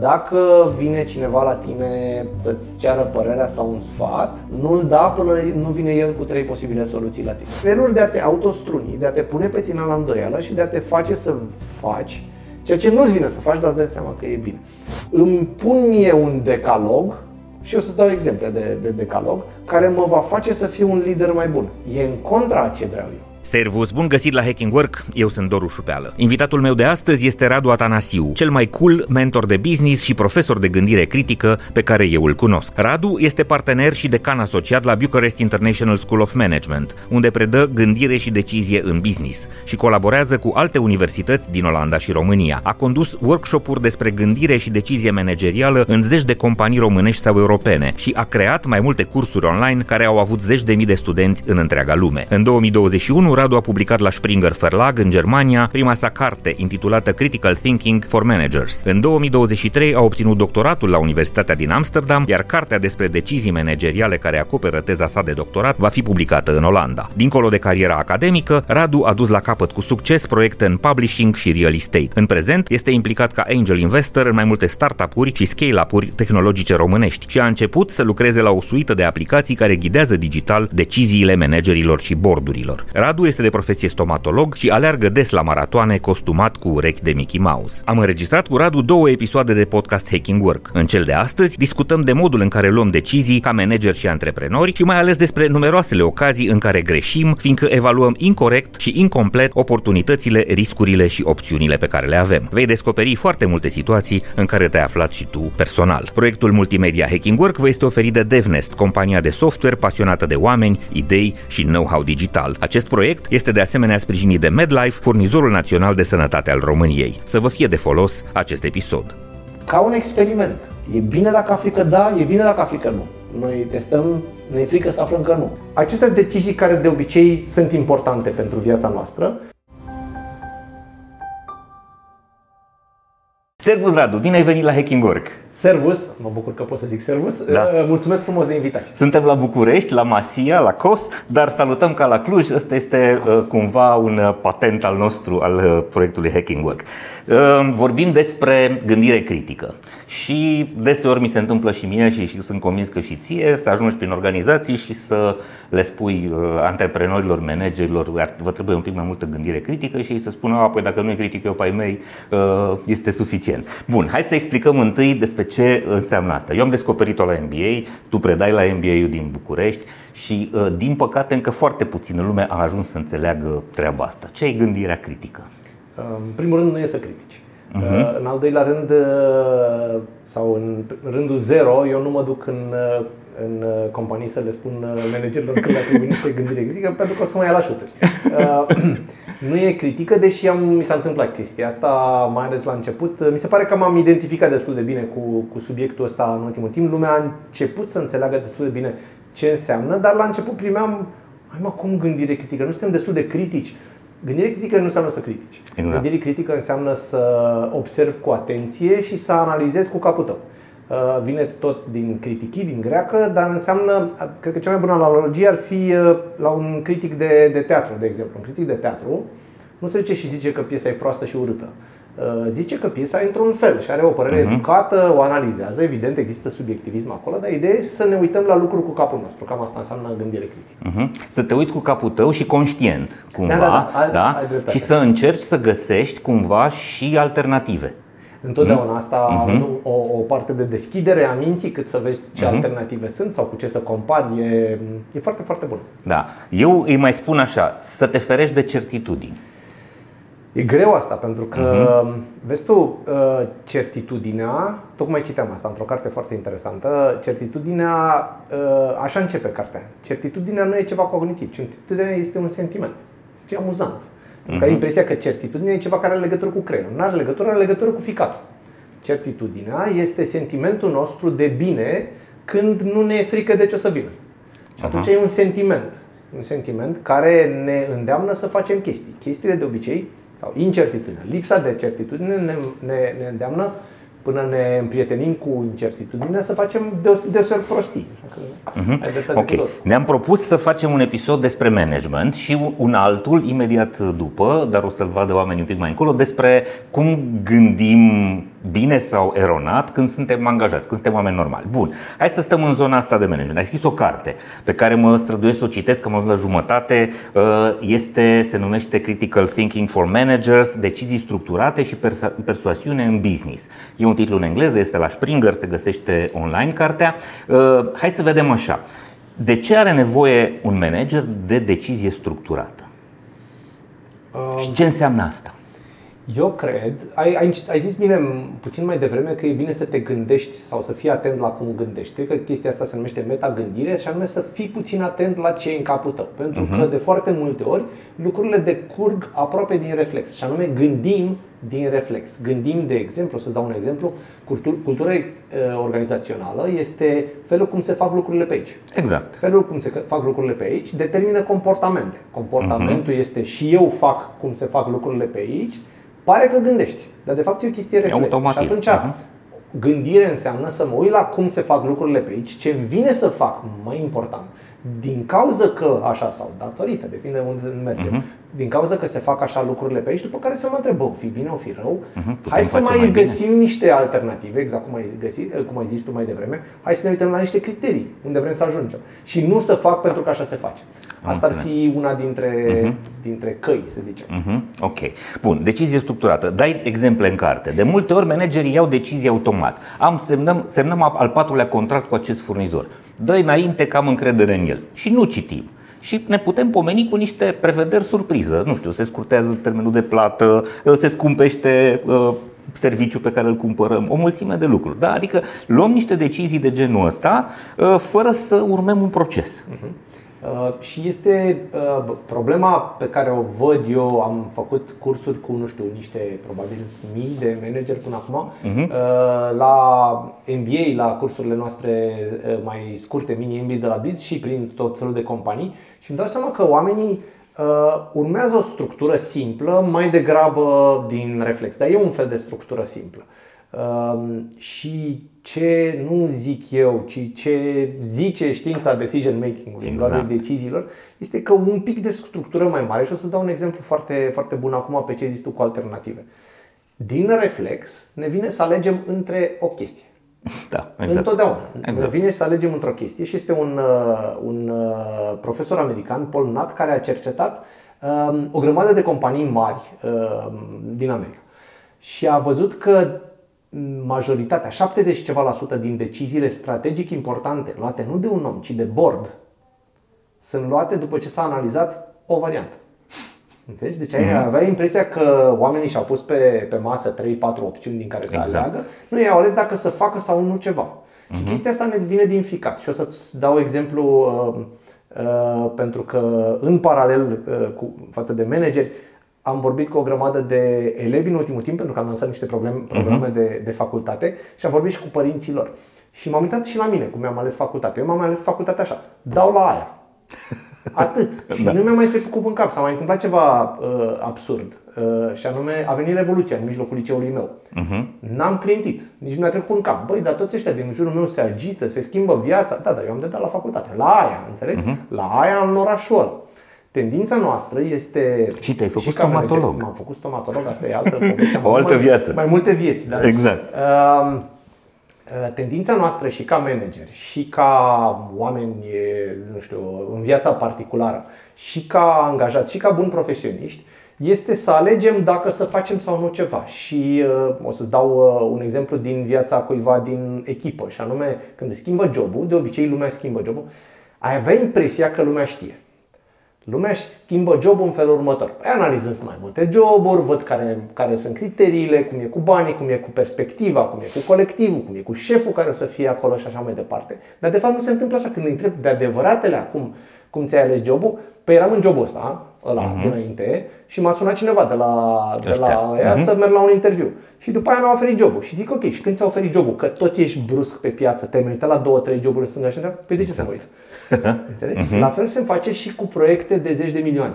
Dacă vine cineva la tine să-ți ceară părerea sau un sfat, nu-l da până nu vine el cu trei posibile soluții la tine. Feluri de a te autostruni, de a te pune pe tine la îndoială și de a te face să faci ceea ce nu-ți vine să faci, dar îți dai seama că e bine. Îmi pun mie un decalog și o să-ți dau exemple de, de decalog care mă va face să fiu un lider mai bun. E în contra a ce vreau eu. Servus, bun găsit la Hacking Work, eu sunt Doru Șupeală. Invitatul meu de astăzi este Radu Atanasiu, cel mai cool mentor de business și profesor de gândire critică pe care eu îl cunosc. Radu este partener și decan asociat la Bucharest International School of Management, unde predă gândire și decizie în business și colaborează cu alte universități din Olanda și România. A condus workshop-uri despre gândire și decizie managerială în zeci de companii românești sau europene și a creat mai multe cursuri online care au avut zeci de mii de studenți în întreaga lume. În 2021, Radu a publicat la Springer Verlag în Germania prima sa carte intitulată Critical Thinking for Managers. În 2023 a obținut doctoratul la Universitatea din Amsterdam, iar cartea despre decizii manageriale care acoperă teza sa de doctorat va fi publicată în Olanda. Dincolo de cariera academică, Radu a dus la capăt cu succes proiecte în publishing și real estate. În prezent este implicat ca angel investor în mai multe startup-uri și scale-up-uri tehnologice românești și a început să lucreze la o suită de aplicații care ghidează digital deciziile managerilor și bordurilor. Radu este de profesie stomatolog și aleargă des la maratoane costumat cu urechi de Mickey Mouse. Am înregistrat cu Radu două episoade de podcast Hacking Work. În cel de astăzi discutăm de modul în care luăm decizii ca manageri și antreprenori și mai ales despre numeroasele ocazii în care greșim, fiindcă evaluăm incorrect și incomplet oportunitățile, riscurile și opțiunile pe care le avem. Vei descoperi foarte multe situații în care te-ai aflat și tu personal. Proiectul multimedia Hacking Work vă este oferit de DevNest, compania de software pasionată de oameni, idei și know-how digital. Acest proiect proiect este de asemenea sprijinit de MedLife, furnizorul național de sănătate al României. Să vă fie de folos acest episod. Ca un experiment. E bine dacă afli că da, e bine dacă afli că nu. Noi testăm, ne e frică să aflăm că nu. Acestea sunt decizii care de obicei sunt importante pentru viața noastră Servus Radu, bine ai venit la Hacking Work. Servus, mă bucur că pot să zic servus. Da. Uh, mulțumesc frumos de invitație. Suntem la București, la Masia, la COS, dar salutăm ca la Cluj. Ăsta este uh, cumva un uh, patent al nostru al proiectului Hacking Work. Vorbim despre gândire critică și deseori mi se întâmplă și mie și sunt convins că și ție să ajungi prin organizații și să le spui antreprenorilor, managerilor, vă trebuie un pic mai multă gândire critică și ei să spună, apoi dacă nu e critic eu pe ai mei, este suficient. Bun, hai să explicăm întâi despre ce înseamnă asta. Eu am descoperit-o la MBA, tu predai la MBA-ul din București și, uh, din păcate, încă foarte puțină lume a ajuns să înțeleagă treaba asta. Ce e gândirea critică? În primul rând, nu e să critici. Uh-huh. În al doilea rând, uh, sau în rândul zero, eu nu mă duc în în uh, companii să le spun uh, managerilor când le trebuie niște gândire critică, pentru că o să mă ia la șuturi. Uh, nu e critică, deși am, mi s-a întâmplat chestia asta, mai ales la început. Mi se pare că m-am identificat destul de bine cu, cu subiectul ăsta în ultimul timp. Lumea a început să înțeleagă destul de bine ce înseamnă, dar la început primeam, hai mă, cum gândire critică? Nu suntem destul de critici. Gândire critică nu înseamnă să critici. Exact. Gândire critică înseamnă să observi cu atenție și să analizezi cu capul tău. Uh, vine tot din critici, din greacă, dar înseamnă, cred că cea mai bună analogie ar fi uh, la un critic de, de teatru, de exemplu. Un critic de teatru nu se duce și zice că piesa e proastă și urâtă. Uh, zice că piesa e într-un fel și are o părere uh-huh. educată, o analizează, evident există subiectivism acolo, dar ideea e să ne uităm la lucruri cu capul nostru, cam asta înseamnă gândire critică. Uh-huh. Să te uiți cu capul tău și conștient, cumva, da, da, da, ai, da? Ai și să încerci să găsești cumva și alternative. Întotdeauna mm. asta mm-hmm. o, o parte de deschidere a minții cât să vezi ce mm-hmm. alternative sunt sau cu ce să compari e, e foarte, foarte bun. Da. Eu îi mai spun așa, să te ferești de certitudini. E greu asta, pentru că, uh-huh. vezi tu, uh, certitudinea, tocmai citeam asta într-o carte foarte interesantă, certitudinea, uh, așa începe cartea, certitudinea nu e ceva cognitiv, certitudinea este un sentiment, e amuzant. Uh-huh. Că ai impresia că certitudinea e ceva care are legătură cu creierul. Nu are legătură, are legătură cu ficatul. Certitudinea este sentimentul nostru de bine când nu ne e frică de ce o să vină. Și atunci uh-huh. e un sentiment. Un sentiment care ne îndeamnă să facem chestii. Chestiile de obicei, sau incertitudinea, lipsa de certitudine ne, ne, ne îndeamnă până ne împrietenim cu incertitudinea, să facem deseori prostii. Uh-huh. Ok. Ne-am propus să facem un episod despre management și un altul imediat după, dar o să-l vadă oamenii un pic mai încolo, despre cum gândim bine sau eronat când suntem angajați, când suntem oameni normali. Bun, hai să stăm în zona asta de management. Ai scris o carte pe care mă străduiesc să o citesc, că am la jumătate. Uh, este, se numește Critical Thinking for Managers, decizii structurate și persoasiune în business. E un titlu în engleză, este la Springer, se găsește online cartea. Uh, hai să vedem așa. De ce are nevoie un manager de decizie structurată? Um, și ce înseamnă asta? Eu cred, ai, ai, ai zis bine puțin mai devreme că e bine să te gândești sau să fii atent la cum gândești. Cred că chestia asta se numește metagândire și anume să fii puțin atent la ce e în capul tău. Pentru uh-huh. că de foarte multe ori lucrurile decurg aproape din reflex și anume gândim din reflex. Gândim, de exemplu, să-ți dau un exemplu, cultur, cultura uh, organizațională este felul cum se fac lucrurile pe aici. Exact. Felul cum se fac lucrurile pe aici determină comportamente. Comportamentul uh-huh. este și eu fac cum se fac lucrurile pe aici, pare că gândești, dar de fapt e o chestie reflex. E și atunci uh-huh. gândire înseamnă să mă uit la cum se fac lucrurile pe aici, ce îmi vine să fac, mai important, din cauza că așa sau datorită, depinde unde mergem, uh-huh din cauza că se fac așa lucrurile pe aici, după care să mă întreb, o fi bine, o fi rău, uh-huh, hai să mai, mai găsim bine. niște alternative, exact cum ai, găsit, cum ai zis tu mai devreme, hai să ne uităm la niște criterii unde vrem să ajungem și nu să fac pentru că așa se face. Asta ar fi una dintre, uh-huh. dintre căi, să zicem. Uh-huh. Ok. Bun. Decizie structurată. Dai exemple în carte. De multe ori managerii iau decizii automat. Am semnăm, semnăm al patrulea contract cu acest furnizor. Dă înainte că am încredere în el. Și nu citim și ne putem pomeni cu niște prevederi surpriză. Nu știu, se scurtează termenul de plată, se scumpește uh, serviciu pe care îl cumpărăm, o mulțime de lucruri. Da? Adică luăm niște decizii de genul ăsta uh, fără să urmăm un proces. Uh-huh. Uh, și este uh, problema pe care o văd eu, am făcut cursuri cu, nu știu, niște probabil mii de manageri până acum, uh-huh. la MBA, la cursurile noastre mai scurte, mini MBA de la Biz și prin tot felul de companii și îmi dau seama că oamenii urmează o structură simplă mai degrabă din reflex, dar e un fel de structură simplă. Și ce nu zic eu, ci ce zice știința decision making-ului, exact. deciziilor, este că un pic de structură mai mare, și o să dau un exemplu foarte, foarte bun acum pe ce zici tu cu alternative. Din reflex ne vine să alegem între o chestie. Da, exact. Întotdeauna. Exact. Ne vine să alegem într-o chestie și este un, uh, un uh, profesor american, Paul Nutt, care a cercetat um, o grămadă de companii mari um, din America. Și a văzut că majoritatea, 70 ceva la sută din deciziile strategic importante, luate nu de un om, ci de board, sunt luate după ce s-a analizat o variantă. Înțelegi? Deci ai, mm-hmm. avea impresia că oamenii și-au pus pe, pe masă 3-4 opțiuni din care să exact. aleagă. Nu i-au ales dacă să facă sau nu ceva. Mm-hmm. Și mhm. chestia asta ne vine din ficat. Și o să-ți dau exemplu uh, uh, pentru că în paralel uh, cu, față de manageri, am vorbit cu o grămadă de elevi în ultimul timp, pentru că am lansat niște probleme, programe uh-huh. de, de facultate și am vorbit și cu părinții lor. Și m-am uitat și la mine cum mi-am ales facultate. Eu m-am ales facultatea așa, dau la aia. Atât. Și da. nu mi-a mai trecut în cap. S-a mai întâmplat ceva uh, absurd. Uh, și anume, a venit Revoluția în mijlocul liceului meu. Uh-huh. N-am clintit. Nici nu mi-a trecut în cap. Băi, dar toți ăștia din jurul meu se agită, se schimbă viața. Da, dar eu am de dat la facultate. La aia, înțelegi? Uh-huh. La aia în orașul ăla. Tendința noastră este... Și te-ai făcut stomatolog. M-am făcut stomatolog, asta e altă poveste. o altă viață. Mai, mai multe vieți, da. Exact. Uh, tendința noastră și ca manageri, și ca oameni, nu știu, în viața particulară, și ca angajați, și ca buni profesioniști, este să alegem dacă să facem sau nu ceva. Și uh, o să-ți dau uh, un exemplu din viața cuiva din echipă, și anume când schimbă jobul, de obicei lumea schimbă jobul, ai avea impresia că lumea știe. Lumea își schimbă jobul în felul următor. Păi analizând mai multe joburi, văd care, care sunt criteriile, cum e cu banii, cum e cu perspectiva, cum e cu colectivul, cum e cu șeful care o să fie acolo și așa mai departe. Dar de fapt nu se întâmplă așa. Când îi întreb de adevăratele acum cum ți-ai ales jobul, Păi eram în jobul ăsta, ăla, uh-huh. dinainte, și m-a sunat cineva de la, de la ea uh-huh. să merg la un interviu. Și după aia mi-a oferit jobul. Și zic, ok, și când ți-a oferit jobul, că tot ești brusc pe piață, te-ai uitat la două, trei joburi în stânga și întreabă, păi de ce exact. să mă uit? Înțelegi? Uh-huh. La fel se face și cu proiecte de zeci de milioane.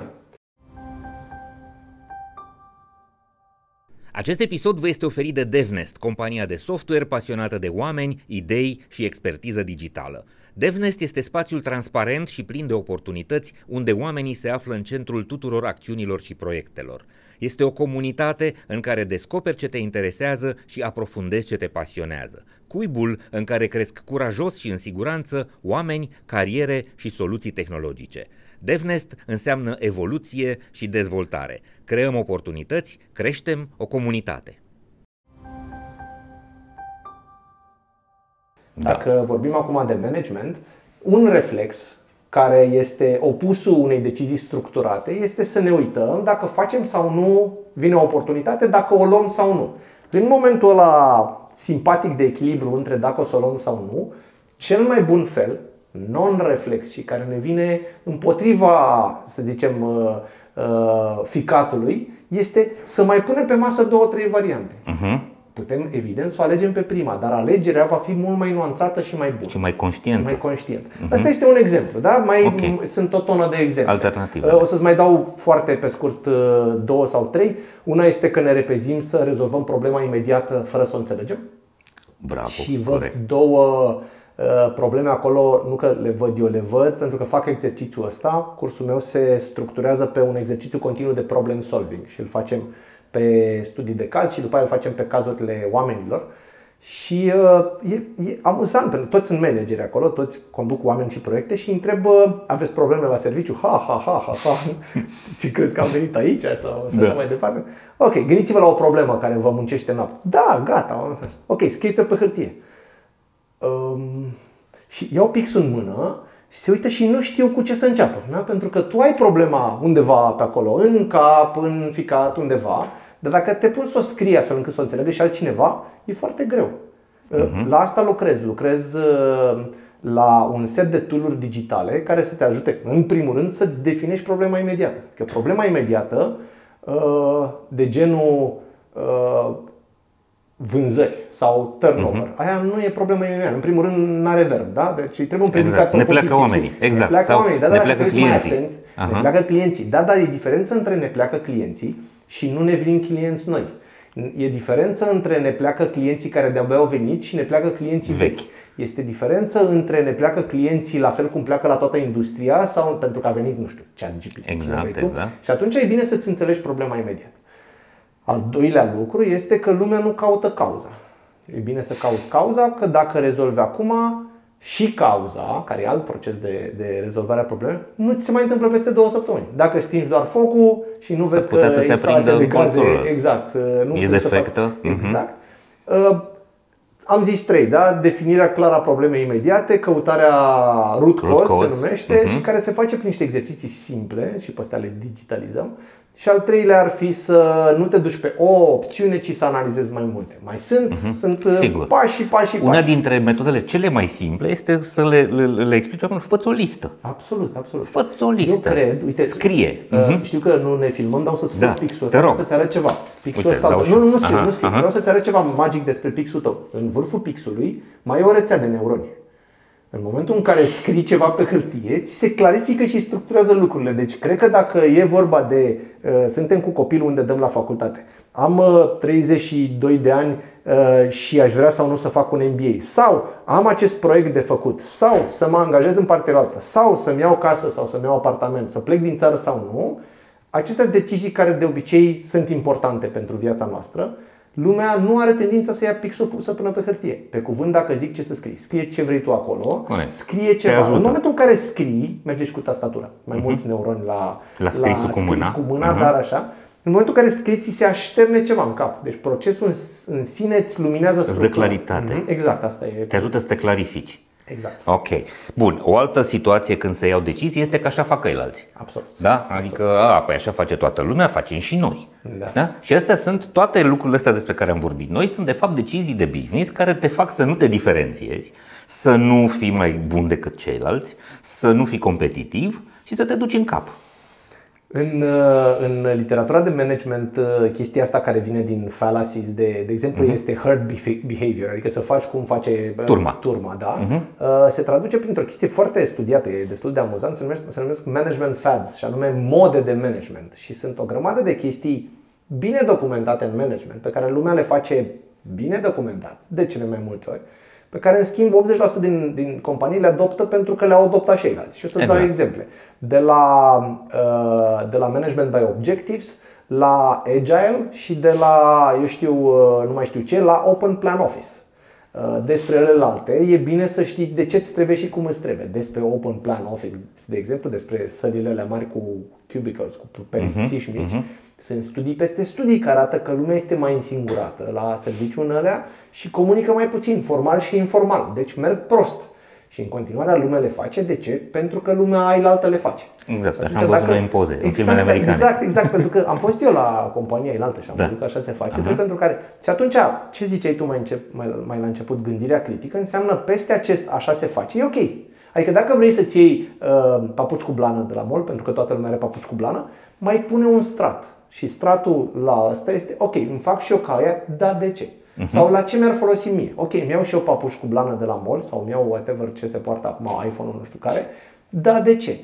Acest episod vă este oferit de DevNest, compania de software pasionată de oameni, idei și expertiză digitală. DevNest este spațiul transparent și plin de oportunități unde oamenii se află în centrul tuturor acțiunilor și proiectelor. Este o comunitate în care descoperi ce te interesează și aprofundezi ce te pasionează. Cuibul în care cresc curajos și în siguranță oameni, cariere și soluții tehnologice. DevNest înseamnă evoluție și dezvoltare. Creăm oportunități, creștem o comunitate. Da. Dacă vorbim acum de management, un reflex care este opusul unei decizii structurate este să ne uităm dacă facem sau nu vine o oportunitate, dacă o luăm sau nu. În momentul ăla simpatic de echilibru între dacă o să o luăm sau nu, cel mai bun fel, non-reflex și care ne vine împotriva, să zicem, uh, uh, ficatului, este să mai punem pe masă două, trei variante. Uh-huh. Putem, evident, să o alegem pe prima, dar alegerea va fi mult mai nuanțată și mai bună. Și mai conștient. Mai conștient. Uh-huh. Asta este un exemplu, da? Mai okay. sunt o tonă de exemple. Alternative. O să-ți mai dau foarte pe scurt uh, două sau trei. Una este că ne repezim să rezolvăm problema imediată fără să o înțelegem. Bravo, și văd corect. două uh, probleme acolo, nu că le văd eu, le văd pentru că fac exercițiul ăsta. Cursul meu se structurează pe un exercițiu continuu de problem solving și îl facem pe studii de caz și după aia îl facem pe cazurile oamenilor. Și uh, e, e amuzant, pentru că toți sunt manageri acolo, toți conduc oameni și proiecte și întreb, aveți probleme la serviciu? Ha, ha, ha, ha, ha. Ce crezi că am venit aici? Sau da. așa mai departe? Ok, gândiți-vă la o problemă care vă muncește noapte. Da, gata. Ok, scrieți-o pe hârtie. Um, și iau pixul în mână și se uită și nu știu cu ce să înceapă. Da? Pentru că tu ai problema undeva pe acolo, în cap, în ficat, undeva, dar dacă te pun să o scrii astfel încât să o înțeleagă și altcineva, e foarte greu. Uh-huh. La asta lucrez. Lucrez uh, la un set de tooluri digitale care să te ajute, în primul rând, să-ți definești problema imediată. Că problema imediată, uh, de genul uh, vânzări sau turnover. Uh-huh. Aia nu e problema imediată. În primul rând, nu are verb, da? Deci trebuie un predicat exact. Ne pleacă oamenii. Exact. Ne pleacă sau oamenii, da, ne da, pleacă clienții. Atent, uh-huh. Ne pleacă clienții. Da, dar e diferență între ne pleacă clienții și nu ne vin clienți noi. E diferență între ne pleacă clienții care de-abia au venit și ne pleacă clienții vechi. vechi. Este diferență între ne pleacă clienții la fel cum pleacă la toată industria sau pentru că a venit, nu știu, chat GPT. Exact, exact. Și atunci e bine să-ți înțelegi problema imediat. Al doilea lucru este că lumea nu caută cauza. E bine să cauți cauza, că dacă rezolvi acum și cauza, care e alt proces de, de rezolvare a problemei, nu ți se mai întâmplă peste două săptămâni. Dacă stingi doar focul și nu vezi că să se de gaze, exact, nu e defectă. Fac, mhm. exact. Uh-huh. Am zis trei, da? Definirea clară a problemei imediate, căutarea root cause, root cause. se numește uh-huh. și care se face prin niște exerciții simple și pe astea le digitalizăm și al treilea ar fi să nu te duci pe o opțiune, ci să analizezi mai multe. Mai sunt, uh-huh. sunt uh, Sigur. pași și pași și pași. Una dintre metodele cele mai simple este să le, le, le explici oamenilor, fă o listă. Absolut, absolut. fă o listă. Eu cred, uite, scrie. Uh-huh. Știu că nu ne filmăm, dar o să-ți da. pixul ăsta, te rog. să-ți arăt ceva. Pixul uite, ăsta, nu, nu, nu scriu, aha, nu scriu. Vreau să-ți arăt ceva magic despre pixul tău. În vârful pixului mai e o rețea de neuroni. În momentul în care scrii ceva pe hârtie, ți se clarifică și structurează lucrurile. Deci, cred că dacă e vorba de. Uh, suntem cu copilul unde dăm la facultate. Am uh, 32 de ani uh, și aș vrea sau nu să fac un MBA. Sau am acest proiect de făcut. Sau să mă angajez în partea altă. Sau să-mi iau casă sau să-mi iau apartament. Să plec din țară sau nu. Acestea sunt decizii care de obicei sunt importante pentru viața noastră lumea nu are tendința să ia pixul să pună pe hârtie. Pe cuvânt, dacă zic ce să scrii, scrie ce vrei tu acolo, Corect. scrie ceva. În momentul în care scrii, merge și cu tastatura. Mai uh-huh. mulți neuroni la, la scrisul la cu mâna, cu mâna uh-huh. dar așa. În momentul în care scrii, ți se așterne ceva în cap. Deci procesul în sine îți luminează structura. Îți dă claritate. Uh-huh. Exact, asta e. Te ajută să te clarifici. Exact. Ok. Bun. O altă situație când se iau decizii este că așa fac ceilalți. Absolut. Da? Adică, Absolut. a, păi așa face toată lumea, facem și noi. Da. da? Și astea sunt toate lucrurile astea despre care am vorbit. Noi sunt de fapt decizii de business care te fac să nu te diferențiezi, să nu fii mai bun decât ceilalți, să nu fii competitiv și să te duci în cap. În, uh, în literatura de management, uh, chestia asta care vine din fallacies, de, de exemplu, uh-huh. este herd behavior, adică să faci cum face uh, turma, turma da? uh-huh. se traduce printr-o chestie foarte studiată, e destul de amuzant, se numesc, se numesc management fads, și anume mode de management. Și sunt o grămadă de chestii bine documentate în management, pe care lumea le face bine documentat, de cele mai multe ori, pe care în schimb 80% din, din companii le adoptă pentru că le-au adoptat ceilalți. Și o să-ți exact. dau exemple. De la, uh, de la Management by Objectives, la Agile și de la, eu știu, nu mai știu ce, la Open Plan Office. Despre celelalte, e bine să știi de ce îți trebuie și cum îți trebuie. Despre Open Plan Office, de exemplu, despre sălile mari cu cubicles, cu perițiși mici, uh-huh sunt studii peste studii care arată că lumea este mai însingurată la serviciul alea și comunică mai puțin, formal și informal. Deci merg prost. Și în continuare lumea le face. De ce? Pentru că lumea ailaltă le face. Exact, așa am văzut dacă... în poze, exact, în filmele americane. Exact, exact, pentru că am fost eu la compania ailaltă și am da. văzut că așa se face. Uh-huh. Pentru care... Și atunci, ce ziceai tu mai, încep, mai, mai la început, gândirea critică, înseamnă peste acest așa se face, e ok. Adică dacă vrei să-ți iei uh, papuci cu blană de la mall, pentru că toată lumea are papuci cu blană, mai pune un strat și stratul la asta este, ok, îmi fac și eu ca aia, da, de ce? Uh-huh. Sau la ce mi-ar folosi mie? Ok, mi-au și eu papuși cu blană de la mall sau mi-au whatever ce se poartă acum, iPhone-ul nu știu care, da, de ce?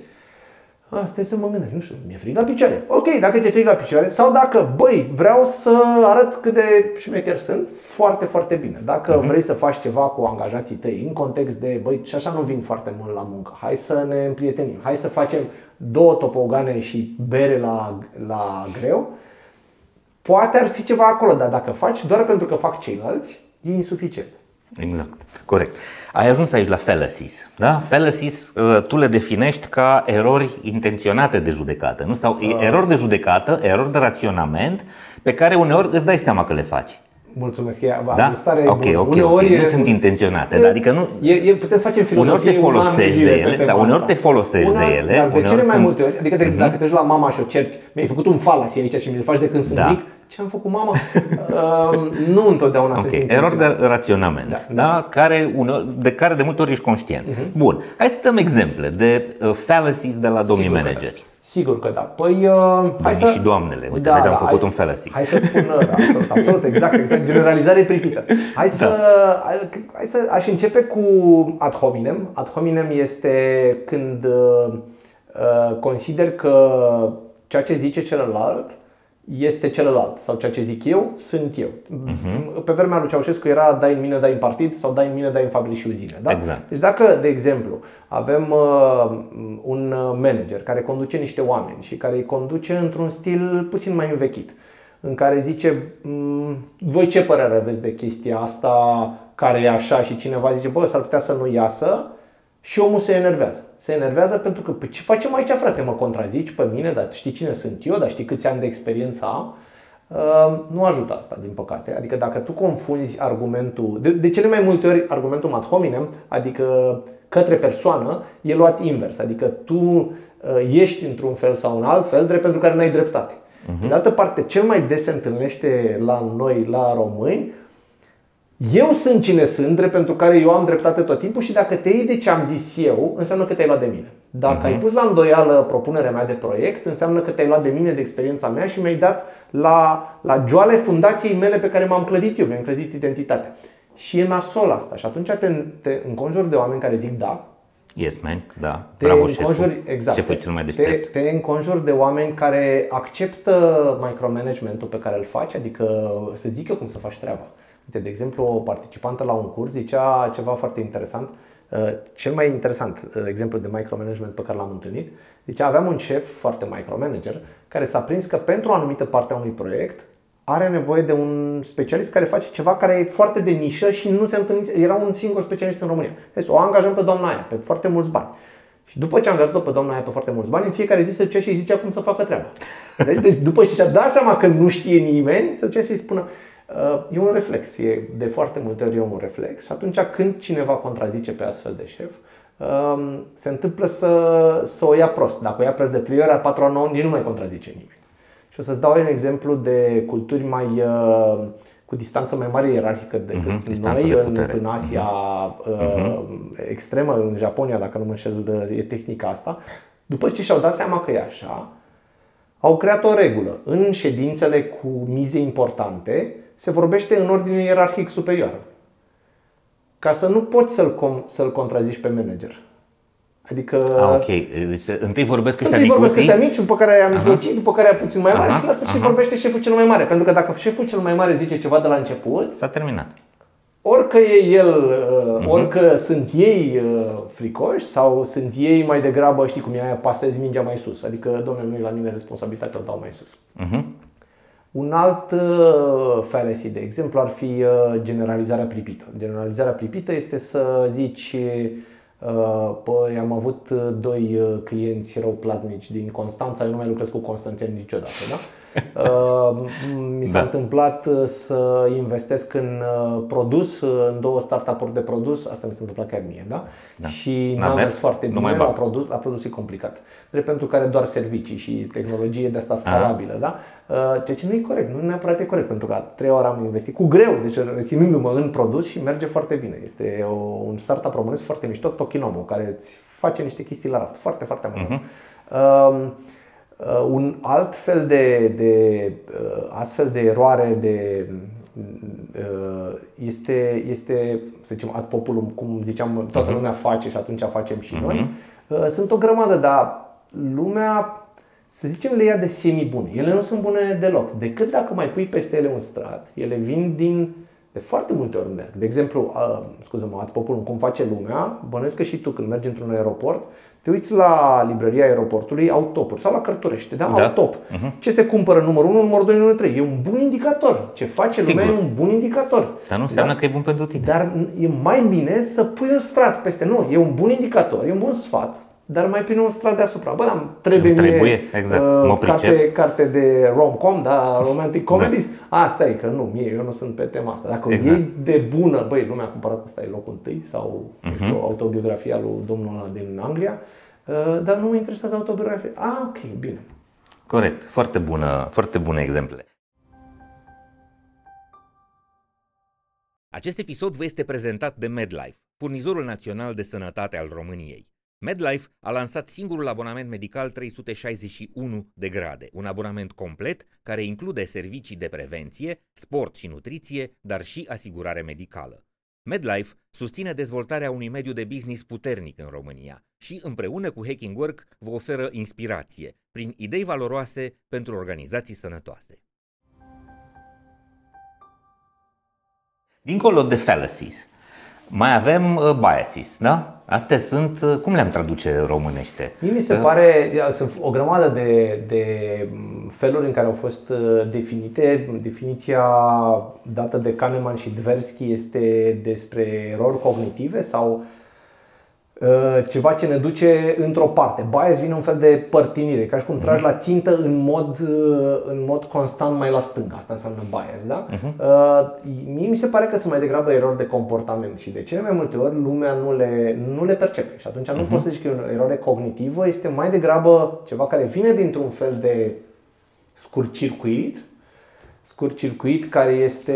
Asta e să mă gândesc, nu știu, mi-e frig la picioare. Ok, dacă ți-e frig la picioare sau dacă, băi, vreau să arăt cât de șmecher sunt, foarte, foarte bine. Dacă uh-huh. vrei să faci ceva cu angajații tăi în context de, băi, și așa nu vin foarte mult la muncă, hai să ne împrietenim, hai să facem două topogane și bere la, la greu, poate ar fi ceva acolo, dar dacă faci doar pentru că fac ceilalți, e insuficient. Exact, corect. Ai ajuns aici la fallacies, da? Fallacies uh, tu le definești ca erori intenționate de judecată, nu? Sau uh. erori de judecată, erori de raționament pe care uneori îți dai seama că le faci. Mulțumesc, e da? stare ok, bună. ok, uneori okay. nu sunt intenționate, e, adică nu... E, e, putem să facem filozofie Uneori te folosești de ele, dar uneori te folosești Una, de ele. Dar de cele mai sunt... multe ori, adică de, uh-huh. dacă te duci la mama și o cerți, mi-ai făcut un fallacy aici și mi-l faci de când sunt da. mic, ce am făcut mama? uh, nu întotdeauna okay. sunt Erori de raționament, da, da. Da? Care uneori, de care de multe ori ești conștient. Uh-huh. Bun, hai să dăm exemple de uh, fallacies de la domnii da. manageri. Da. Sigur că da. Păi, uh, hai să... și doamnele. Uite, da, vezi, da, am făcut hai, un fallacy. Hai să spun, da, absolut, absolut, exact, exact. Generalizare pripită. Hai să, da. hai să aș începe cu ad hominem. Ad hominem este când uh, uh, consider că ceea ce zice celălalt este celălalt sau ceea ce zic eu, sunt eu. Uh-huh. Pe vremea lui Ceaușescu era dai în mine, dai în partid sau dai în mine, dai în fabrici și uzine. Da? Exact. Deci dacă, de exemplu, avem uh, un manager care conduce niște oameni și care îi conduce într-un stil puțin mai învechit, în care zice, mm, voi ce părere aveți de chestia asta care e așa și cineva zice, bă, s-ar putea să nu iasă și omul se enervează se enervează pentru că păi ce facem aici, frate? Mă contrazici pe mine, dar știi cine sunt eu, dar știi câți ani de experiență am? Uh, nu ajută asta, din păcate. Adică dacă tu confunzi argumentul, de, de cele mai multe ori argumentul ad hominem, adică către persoană, e luat invers. Adică tu uh, ești într-un fel sau în alt fel, drept pentru care n-ai dreptate. Uh-huh. De altă parte, cel mai des se întâlnește la noi, la români, eu sunt cine sunt, drept pentru care eu am dreptate tot timpul și dacă te iei de ce am zis eu, înseamnă că te-ai luat de mine. Dacă uh-huh. ai pus la îndoială propunerea mea de proiect, înseamnă că te-ai luat de mine, de experiența mea și mi-ai dat la, la joale fundației mele pe care m-am clădit eu, mi-am clădit identitatea. Și e nasol asta. Și atunci te, te înconjuri de oameni care zic da, Yes, man, da. Te Bravo, înconjuri, exact, șeful cel mai deștept. Te, te înconjuri de oameni care acceptă micromanagementul pe care îl faci, adică să zică cum să faci treaba. Uite, de exemplu, o participantă la un curs zicea ceva foarte interesant. Uh, cel mai interesant uh, exemplu de micromanagement pe care l-am întâlnit, zicea aveam un șef foarte micromanager care s-a prins că pentru o anumită parte a unui proiect are nevoie de un specialist care face ceva care e foarte de nișă și nu se întâlnise, era un singur specialist în România. Deci o angajăm pe doamna aia, pe foarte mulți bani. Și după ce am angajat-o pe doamna aia pe foarte mulți bani, în fiecare zi se ducea și îi zicea cum să facă treaba. Deci, deci după ce și-a dat seama că nu știe nimeni, se ducea și îi spună Uh, e un reflex, e de foarte multe ori e un reflex și atunci când cineva contrazice pe astfel de șef, um, se întâmplă să, să o ia prost. Dacă o ia prost de trei ori, a patra nouă, nici nu mai contrazice nimeni. Și o să-ți dau un exemplu de culturi mai uh, cu distanță mai mare ierarhică decât uh-huh, noi, în, în Asia uh-huh. extremă, în Japonia, dacă nu mă înșel, e tehnica asta. După ce și-au dat seama că e așa, au creat o regulă. În ședințele cu mize importante, se vorbește în ordine ierarhic superioară. Ca să nu poți să-l, să-l contrazici pe manager. Adică... Ah, ok. Deci, întâi vorbesc ăștia Întâi vorbesc ăștia mici, după care aia mijlocii, după care aia puțin mai mare aha, și la sfârșit aha. vorbește șeful cel mai mare. Pentru că dacă șeful cel mai mare zice ceva de la început... S-a terminat. Orică e el, uh-huh. orică sunt ei uh, fricoși sau sunt ei mai degrabă, știi cum e aia, pasezi mingea mai sus. Adică, domnule, nu e la mine responsabilitatea, o dau mai sus. Uh-huh. Un alt uh, fallacy, de exemplu, ar fi uh, generalizarea pripită. Generalizarea pripită este să zici uh, Păi am avut uh, doi uh, clienți rău platnici din Constanța, eu nu mai lucrez cu constanțeni niciodată, da? Uh, mi s-a Da. întâmplat uh, să investesc în uh, produs, uh, în două startup-uri de produs, asta mi s-a întâmplat chiar mie, da? Da. Și N-a n-a mers? mers foarte Nu bine mai la bag. produs, la produs e complicat. Drept pentru care doar servicii și tehnologie de asta scalabilă, da? Uh, Ceea ce nu e corect, nu neapărat e corect, pentru că a trei ori am investit cu greu, deci reținându-mă în produs și merge foarte bine. Este o, un startup românesc foarte mișto, Tokinomo, care îți face niște chestii la raft, foarte, foarte amuzant. Uh-huh. Uh, un alt fel de, de uh, astfel de eroare de uh, este, este, să zicem, ad populum, cum ziceam, toată lumea face și atunci facem și noi. Uh, Sunt o grămadă, dar lumea, să zicem, le ia de semi-bune. Ele nu sunt bune deloc. Decât dacă mai pui peste ele un strat, ele vin din de foarte multe ori merg. De exemplu, uh, scuză-mă, ad populum, cum face lumea, bănuiesc că și tu când mergi într-un aeroport, te uiți la librăria aeroportului, au topuri, sau la Cărturește, da? Da. Au top. Ce se cumpără numărul 1, numărul 2, numărul 3. E un bun indicator. Ce face Sigur. lumea e un bun indicator. Dar nu înseamnă Da? că e bun pentru tine. Dar e mai bine să pui un strat peste. Nu, e un bun indicator, e un bun sfat, dar mai pune un strat deasupra. Bă, dar trebuie, Îmi trebuie, mie, exact, uh, mă carte, pricep. carte de rom-com, da, romantic comedies. Asta e că nu, mie, eu nu sunt pe tema asta. Dacă Exact. e de bună, băi, lumea a cumpărat asta e locul întâi sau Mhm. uh-huh. știu, autobiografia lui domnul ăla din Anglia, uh, dar nu mă interesează autobiografia. Ah, ok, bine. Corect, foarte bună, foarte bune exemple. Acest episod vă este prezentat de MedLife, furnizorul național de sănătate al României. MedLife a lansat singurul abonament medical 361 de grade, un abonament complet care include servicii de prevenție, sport și nutriție, dar și asigurare medicală. MedLife susține dezvoltarea unui mediu de business puternic în România și, împreună cu Hacking Work, vă oferă inspirație prin idei valoroase pentru organizații sănătoase. Dincolo de fallacies, mai avem uh, biases, da? Astea sunt, uh, cum le-am traduce în românește? Mie mi se pare, ia, sunt o grămadă de, de m, feluri în care au fost uh, definite. Definiția dată de Kahneman și Tversky este despre erori cognitive sau uh, ceva ce ne duce într-o parte. Bias vine un fel de părtinire, ca și cum tragi la țintă în mod, uh, în mod constant mai la stânga. Asta înseamnă bias, da? Uh, Mie mi se pare că sunt mai degrabă erori de comportament și de cele mai multe ori lumea nu le, nu le percepe. Și atunci nu poți să zici că e o eroare cognitivă, este mai degrabă ceva care vine dintr-un fel de scurt-circuit, scurt-circuit care este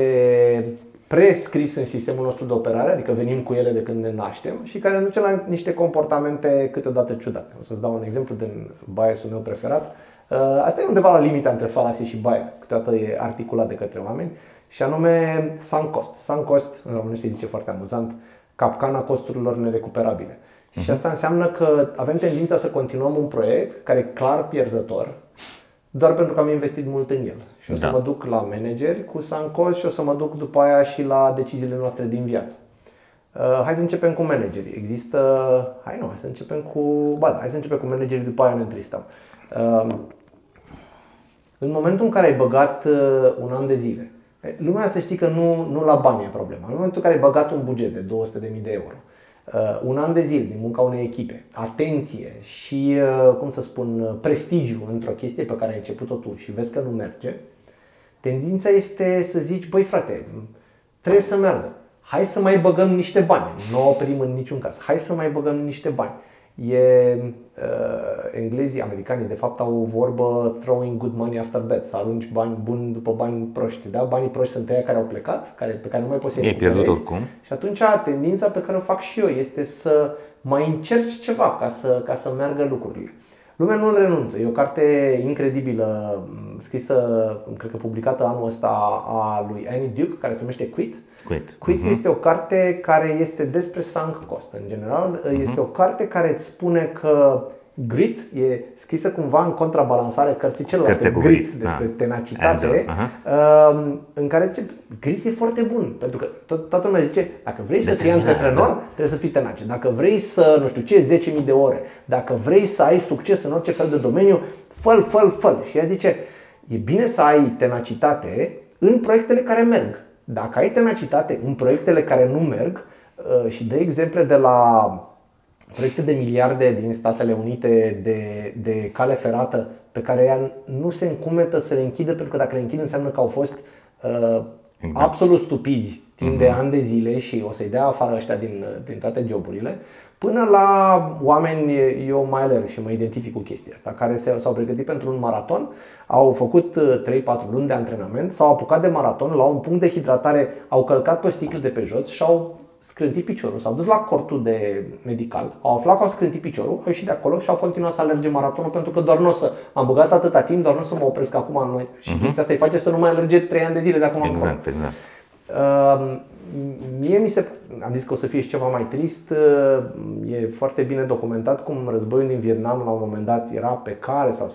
prescris în sistemul nostru de operare, adică venim cu ele de când ne naștem și care duce la niște comportamente câteodată ciudate. O să-ți dau un exemplu din biasul meu preferat. Uh, Asta e undeva la limita între fallacy și bias, câteodată e articulat de către oameni, și anume sunk cost. Sunk cost, în românește se zice foarte amuzant, capcana costurilor nerecuperabile. Și asta înseamnă că avem tendința să continuăm un proiect care e clar pierzător, doar pentru că am investit mult în el. Și o să Da. mă duc la manageri cu sunk cost și o să mă duc după aia și la deciziile noastre din viață. Uh, hai să începem cu managerii. Există... Hai nu, hai să începem cu... Ba da, hai să începem cu managerii, după aia ne întristăm. Uh, în momentul în care ai băgat uh, un an de zile, e, lumea să știi că nu, nu la bani e problema. În momentul în care ai băgat un buget de 200.000 de euro, uh, un an de zile din munca unei echipe, atenție și, uh, cum să spun, uh, prestigiu într-o chestie pe care ai început-o tu și vezi că nu merge, tendința este să zici, băi frate, trebuie să meargă. Hai să mai băgăm niște bani. Nu oprim în niciun caz. Hai să mai băgăm niște bani. E, uh, englezii, americanii, de fapt, au o vorbă throwing good money after bad, să arunci bani buni după bani proști. Da? Banii proști sunt aia care au plecat, care, pe care nu mai poți să-i E pierdut recuperezi. oricum. Și atunci tendința pe care o fac și eu este să mai încerci ceva ca să, ca să meargă lucrurile. Lumea nu renunță. E o carte incredibilă, m, scrisă, cred că publicată anul ăsta a lui Annie Duke, care se numește Quit. Quit. Quit este o carte care este despre sunk cost. În general, Mhm. este o carte care îți spune că grit e scrisă cumva în contrabalansare cărții celelalte. Cărția cu grit, grit, despre da. tenacitate, Angel, aha. um, în care zice, grit e foarte bun. Pentru că tot, toată lumea zice, dacă vrei să fii Determinare, antreprenor, da. trebuie să fii tenace. Dacă vrei să, nu știu ce, 10.000 de ore, dacă vrei să ai succes în orice fel de domeniu, fă-l, fă-l, fă-l. Și ea zice, e bine să ai tenacitate în proiectele care merg. Dacă ai tenacitate în proiectele care nu merg uh, și de exemple de la proiecte de miliarde din Statele Unite de, de cale ferată pe care ea nu se încumetă să le închidă pentru că dacă le închid înseamnă că au fost uh, exact. absolut stupizi timp uh-huh. de mhm. ani de zile și o să-i dea afară ăștia din, din toate joburile, până la oameni, eu mai alerg și mă identific cu chestia asta, care s-au pregătit pentru un maraton, au făcut 3-4 uh, luni de antrenament, s-au apucat de maraton, la un punct de hidratare au călcat pe sticlă de pe jos și au scrântit piciorul, s-au dus la cortul de medical, au aflat că au scrântit piciorul, au ieșit de acolo și au continuat să alerge maratonul pentru că doar nu o să, am băgat atâta timp, doar nu o să mă opresc acum noi. Și uh-huh. chestia asta îi face să nu mai alerge 3 ani de zile de acum Exact, încolo. exact. Uh, mie mi se, am zis că o să fie și ceva mai trist, uh, e foarte bine documentat cum războiul din Vietnam la un moment dat era pe care sau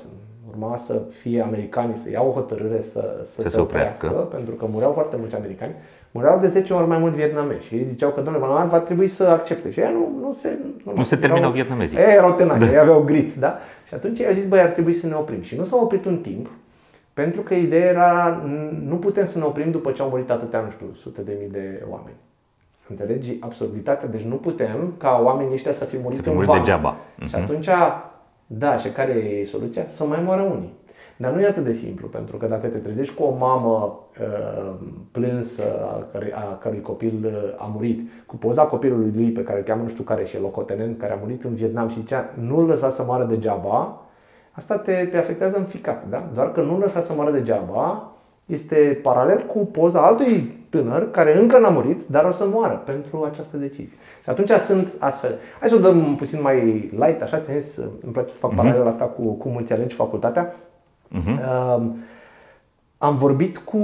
urma să fie americanii să iau o hotărâre să, să, să se oprească, oprească, pentru că mureau foarte mulți americani mureau de 10 ori mai mult vietnamezi și ei ziceau că, domnule, Manamat va trebui să accepte. Și ei nu, nu se... Nu, nu se terminau vietnamezii. Ei erau tenaci, da. ei aveau grit, da? Și atunci ei au zis, băi, ar trebui să ne oprim. Și nu s-au oprit un timp, pentru că ideea era, nu putem să ne oprim după ce au murit atâtea, nu știu, sute de mii de oameni. Înțelegi? Absurditatea. Deci nu putem ca oamenii ăștia să fi murit să în van. degeaba. Și mhm. atunci, da, și care e soluția? Să mai moară unii. Dar nu e atât de simplu, pentru că dacă te trezești cu o mamă uh, plânsă a, cărui, a cărui copil uh, a murit, cu poza copilului lui pe care îl cheamă nu știu care și e locotenent, care a murit în Vietnam și zicea nu-l lăsa să moară degeaba, asta te, te afectează în ficat. Da? Doar că nu-l lăsa să moară degeaba este paralel cu poza altui tânăr care încă n-a murit, dar o să moară pentru această decizie. Și atunci sunt astfel. Hai să o dăm puțin mai light, așa, ți zis, îmi place să fac uh-huh. paralel asta cu cum îți alegi facultatea. Uh-huh. Am vorbit cu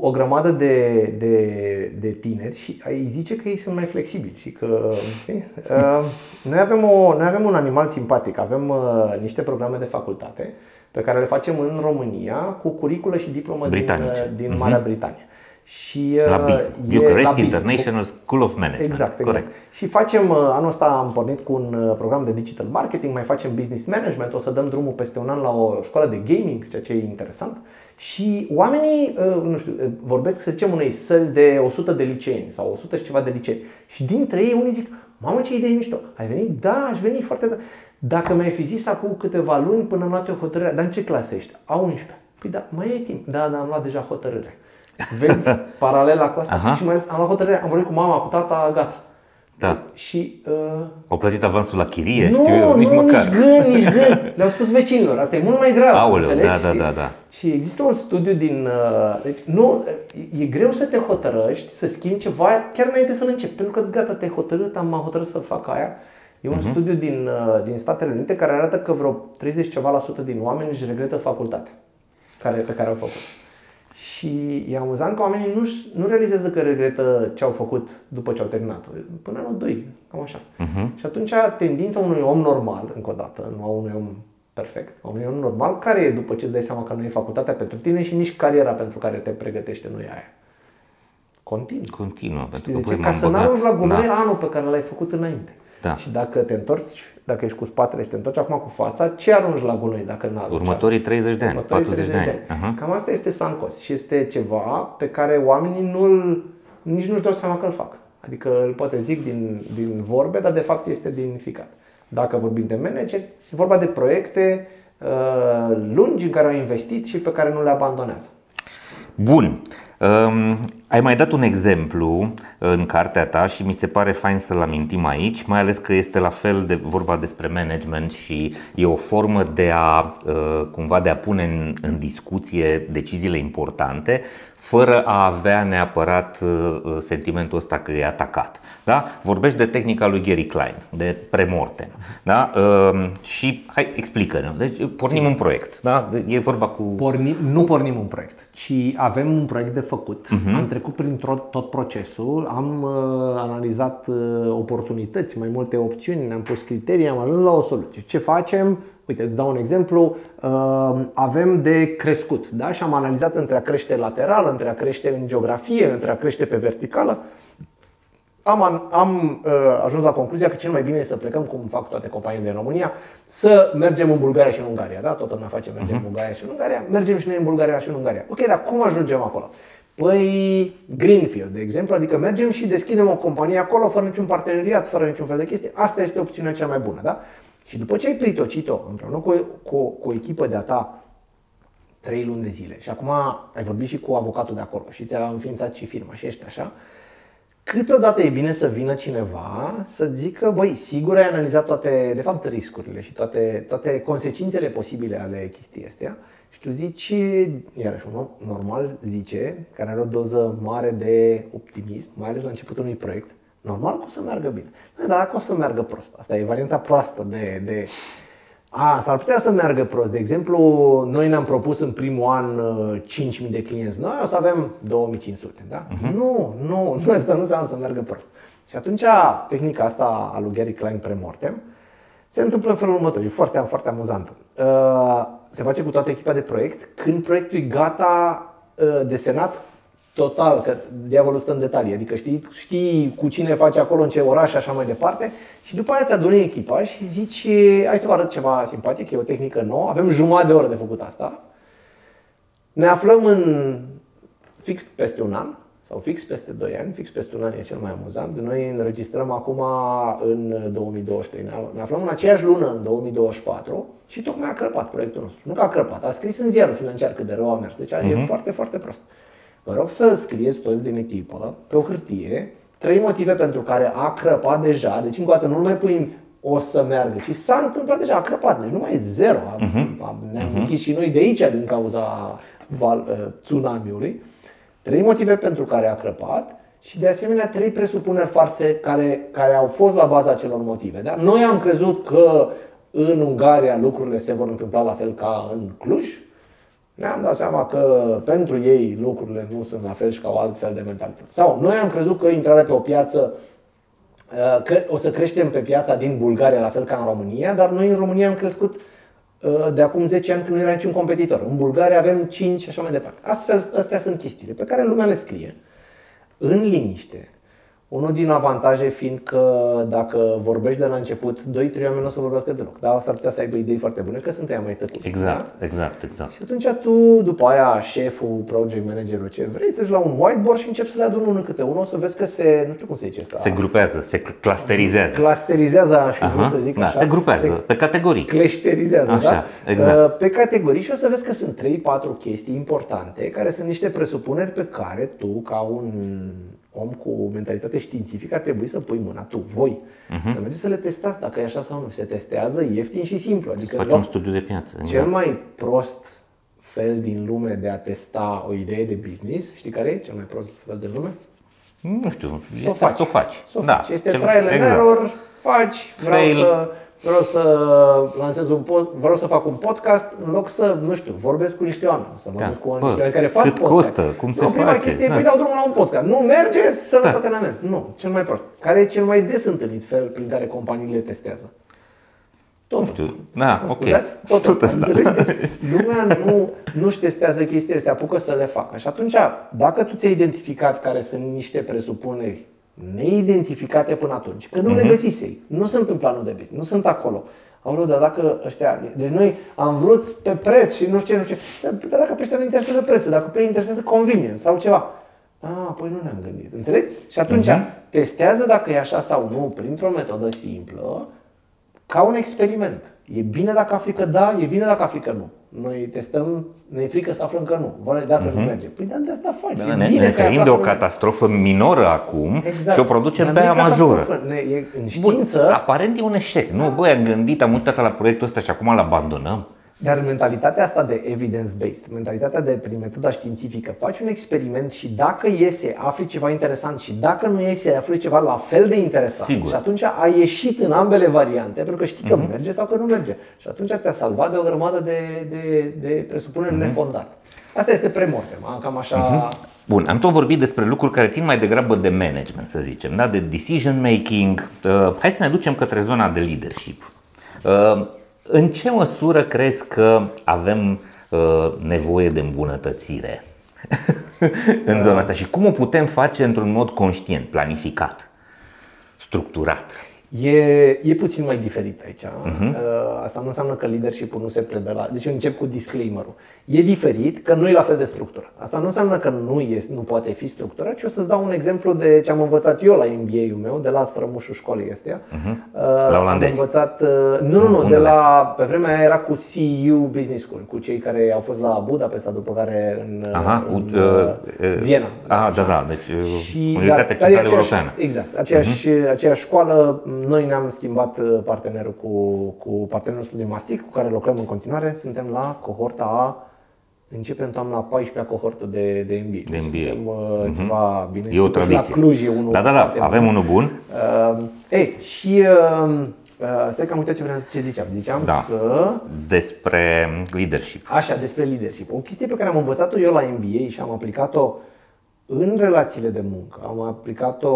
o grămadă de, de, de tineri și îi zice că ei sunt mai flexibili și că uh, noi, avem o, noi avem un animal simpatic, avem uh, niște programe de facultate pe care le facem în România cu curiculă și diplomă din, uh, din uh-huh. Marea Britanie. Și, la BIS, uh, Bucharest la International School of Management. Exact, exact. Corect. Și facem, uh, anul ăsta am pornit cu un uh, program de digital marketing, mai facem business management, o să dăm drumul peste un an la o școală de gaming, ceea ce e interesant. Și oamenii, nu știu, vorbesc, să zicem, unei săli de 100 de liceeni sau 100 și ceva de licei. Și dintre ei unii zic, mamă ce idee mișto, ai venit? Da, aș veni foarte da. Dacă mi-ai fi zis acum câteva luni până am luat o hotărâre, dar în ce clasă ești? A 11. Păi da, mai e timp. Da, dar am luat deja hotărârea. Vezi paralela cu asta? Aha. Și mai ales am luat hotărâre, am vorbit cu mama, cu tata, gata. Da. Și, uh... Au plătit avansul la chirie, nu, știu eu, nici nu, măcar. nici gând, nici gând. Le-au spus vecinilor, asta e mult mai grav, Aoleu, înțelegi? Da, da, da, da. Și există un studiu din... Uh, deci, nu, e greu să te hotărăști, să schimbi ceva chiar înainte să-l începi. Pentru că gata, te-ai hotărât, am hotărât să fac aia. E un uh-huh. studiu din, uh, din Statele Unite care arată că vreo 30 ceva la sută din oameni își regretă facultatea care, pe care au făcut. Și e amuzant că oamenii nu, nu realizează că regretă ce au făcut după ce au terminat Până anul 2, cam așa. Uh-huh. Și atunci tendința unui om normal, încă o dată, nu a unui om perfect, a unui om normal, care e după ce îți dai seama că nu e facultatea pentru tine și nici cariera pentru care te pregătește nu e aia. Continuă. Continuă, pentru că zice, ca să nu ajungi la gunoi da. anul pe care l-ai făcut înainte. Da. Și dacă te întorci, dacă ești cu spatele și te întorci acum cu fața, ce arunci la gunoi dacă nu arunci? Următorii 30 de ani, Următorii 40 de ani. De ani. Uh-huh. Cam asta este Sancos și este ceva pe care oamenii nu nici nu-și dau seama că îl fac. Adică îl poate zic din, din vorbe, dar de fapt este din ficat. Dacă vorbim de manager, e vorba de proiecte uh, lungi în care au investit și pe care nu le abandonează. Bun. Um, ai mai dat un exemplu în cartea ta și mi se pare fain să-l amintim aici, mai ales că este la fel de vorba despre management și e o formă de a uh, cumva de a pune în, în discuție deciziile importante fără a avea neapărat uh, uh, sentimentul ăsta că e atacat. Da? Vorbești de tehnica lui Gary Klein, de premortem. Da? Uh, și hai, explică-ne. Deci pornim Sim. un proiect. Da? E vorba cu. Porni, nu pornim un proiect, ci avem un proiect de făcut. Uh-huh. Am trecut prin tot, tot procesul, am uh, analizat uh, oportunități, mai multe opțiuni, ne-am pus criterii, am ajuns la o soluție. Ce facem? Uite, îți dau un exemplu. Uh, avem de crescut da? și am analizat între a crește lateral, între a crește în geografie, între a crește pe verticală. Am, am uh, ajuns la concluzia că cel mai bine e să plecăm, cum fac toate companiile din România, să mergem în Bulgaria și în Ungaria. Da? Toată lumea face mergem uh-huh. în Bulgaria și în Ungaria, mergem și noi în Bulgaria și în Ungaria. Ok, dar cum ajungem acolo? Păi Greenfield, de exemplu, adică mergem și deschidem o companie acolo fără niciun parteneriat, fără niciun fel de chestie. Asta este opțiunea cea mai bună, da? Și după ce ai pritocit-o împreună cu, cu, cu o echipă de-a ta trei luni de zile și acum ai vorbit și cu avocatul de acolo și ți-a înființat și firma și ești așa, câteodată e bine să vină cineva să zică, băi, sigur ai analizat toate, de fapt, riscurile și toate, toate consecințele posibile ale chestii astea și tu zici, iarăși un om normal zice, care are o doză mare de optimism, mai ales la începutul unui proiect, normal că o să meargă bine. Dar dacă o să meargă prost, asta e varianta proastă de, de a, s-ar putea să meargă prost. De exemplu, noi ne-am propus în primul an 5.000 uh, de clienți. Noi o să avem 2.500, da? Uh-huh. Nu, nu, nu, asta nu înseamnă să meargă prost. Și atunci, tehnica asta a lui Gary Klein premortem se întâmplă în felul următor. E foarte, foarte amuzantă. Uh, se face cu toată echipa de proiect. Când proiectul e gata, uh, desenat, total, că diavolul stă în detalii, adică știi, știi cu cine faci acolo, în ce oraș și așa mai departe și după aia ți-aduni echipa și zici, hai să vă arăt ceva simpatic, e o tehnică nouă, avem jumătate de oră de făcut asta, ne aflăm în fix peste un an, sau fix peste 2 ani, fix peste un an e cel mai amuzant. Noi înregistrăm acum în 2023, ne aflăm în aceeași lună în 2024 și tocmai a crăpat proiectul nostru. Nu că a crăpat, a scris în ziarul financiar cât de rău a mers, deci uh-huh. e mhm. foarte, foarte prost. Vă rog să scrieți toți din echipă pe o hârtie trei motive pentru care a crăpat deja, deci încă o dată nu mai pui o să meargă, ci s-a întâmplat deja, a crăpat, deci nu mai e zero. Uh-huh. Ne-am uh-huh. închis și noi de aici din cauza val, uh, tsunamiului. Trei motive pentru care a crăpat și de asemenea trei presupuneri farse care, care au fost la baza acelor motive. Da? Noi am crezut că în Ungaria lucrurile se vor întâmpla la fel ca în Cluj, ne-am dat seama că pentru ei lucrurile nu sunt la fel și ca o alt fel de mentalitate. Sau noi am crezut că intrarea pe o piață uh, că o să creștem pe piața din Bulgaria la fel ca în România, dar noi în România am crescut uh, de acum 10 ani când nu era niciun competitor. În Bulgaria avem 5 și așa mai departe. Astfel, astea sunt chestiile pe care lumea le scrie în liniște, unul din avantaje fiind că dacă vorbești de la început, 2-3 oameni nu o să vorbească deloc. Da? S-ar putea să aibă idei foarte bune, că sunt mai tăcuți. Exact, da? exact, exact. Și atunci tu, după aia, șeful, project managerul, ce vrei, treci la un whiteboard și începi să le aduni unul câte unul, o să vezi că se, nu știu cum se zice asta. Se grupează, se clusterizează. Clusterizează, aș fi vrut să zic da, așa. se grupează, se pe categorii. Cleșterizează, așa, da? exact. Pe categorii și o să vezi că sunt 3-4 chestii importante, care sunt niște presupuneri pe care tu, ca un om cu mentalitate științifică ar trebui să pui mâna tu, voi, uh-huh. să mergeți să le testați dacă e așa sau nu. Se testează ieftin și simplu. Adică faci un studiu de piață. Exact. Cel mai prost fel din lume de a testa o idee de business, știi care e cel mai prost fel de lume? Nu știu, s-o faci. S-o faci. S-o da, faci. Este cel... trial and exact. error, faci, vreau Fail. să vreau să lansez un post, vreau să fac un podcast în loc să, nu știu, vorbesc cu niște oameni, să mă da. cu niște oameni care fac cât podcast. costă, cum se nu, prima face. chestie, da. păi dau drumul la un podcast. Nu merge, să da. toate la Nu, cel mai prost. Care e cel mai des întâlnit fel prin care companiile testează? Tot. Nu știu. Da, ok. Tot, Tot asta. Deci, lumea nu, nu-și testează chestiile, se apucă să le facă. Și atunci, dacă tu ți-ai identificat care sunt niște presupuneri neidentificate până atunci, că nu uh-huh. le mhm. găsisei, nu sunt în planul de business, nu sunt acolo. Aoleu, dar dacă ăștia... Deci noi am vrut pe preț și nu știu ce, nu știu ce. Dar dacă pe ăștia nu interesează prețul, dacă pe ei interesează convenience sau ceva. A, păi nu ne-am gândit. Înțelegi? Și atunci uh-huh. testează dacă e așa sau nu, printr-o metodă simplă, ca un experiment. E bine dacă afli că da, e bine dacă afli că nu. Noi testăm, ne e frică să aflăm că nu. Vă dacă uh-huh. nu mhm. merge. Păi dar de asta faci. Da, ne, ne ferim de o catastrofă minoră acum exact. și o producem pe aia majoră. Ne, e, în știință... Bun, aparent e un eșec. Nu, băi, am gândit, am uitat la proiectul ăsta și acum îl abandonăm. Dar mentalitatea asta de evidence-based, mentalitatea de prin metoda științifică, faci un experiment și dacă iese, afli ceva interesant și dacă nu iese, afli ceva la fel de interesant. Sigur. Și atunci ai ieșit în ambele variante, pentru că știi că uh-huh. merge sau că nu merge. Și atunci te-a salvat de o grămadă de, de, de presupuneri uh-huh. nefondate. Asta este premortem, cam așa... Uh-huh. Bun, am tot vorbit despre lucruri care țin mai degrabă de management, să zicem, da? de decision making. Uh, hai să ne ducem către zona de leadership. Uh, în ce măsură crezi că avem uh, nevoie de îmbunătățire în zona asta și cum o putem face într-un mod conștient, planificat? structurat. E, e puțin mai diferit aici. Uh-huh. Asta nu înseamnă că leadership-ul nu se predă la... Deci eu încep cu disclaimer-ul. E diferit că nu e la fel de structurat. Asta nu înseamnă că nu, e, nu poate fi structurat, ci o să-ți dau un exemplu de ce am învățat eu la MBA-ul meu, de la strămușul școlii este. Uh-huh. La olandezi? Am învățat... Uh, nu, nu, nu, Unde de la... Pe vremea aia era cu CU Business School, cu cei care au fost la Budapesta, după care în, Aha, în uh, uh, Viena. Ah, da, da, deci și, Universitatea dar, Centrală Europeană. Exact, aceeași, uh-huh. aceeași școală. Noi ne-am schimbat partenerul cu, cu partenerul nostru din Mastic, cu care lucrăm în continuare. Suntem la cohorta A Începem toamna 14-a cohortă de, de MBA. De MBA. Suntem uh, mm-hmm. ceva bine. E o tradiție. La Cluj e unul. Da, da, da, avem bun. unul bun. Uh, ei, și uh, uh, stai că am uitat ce vreau ce ziceam. Ziceam da. că... Despre leadership. Așa, despre leadership. O chestie pe care am învățat-o eu la MBA și am aplicat-o în relațiile de muncă, am aplicat-o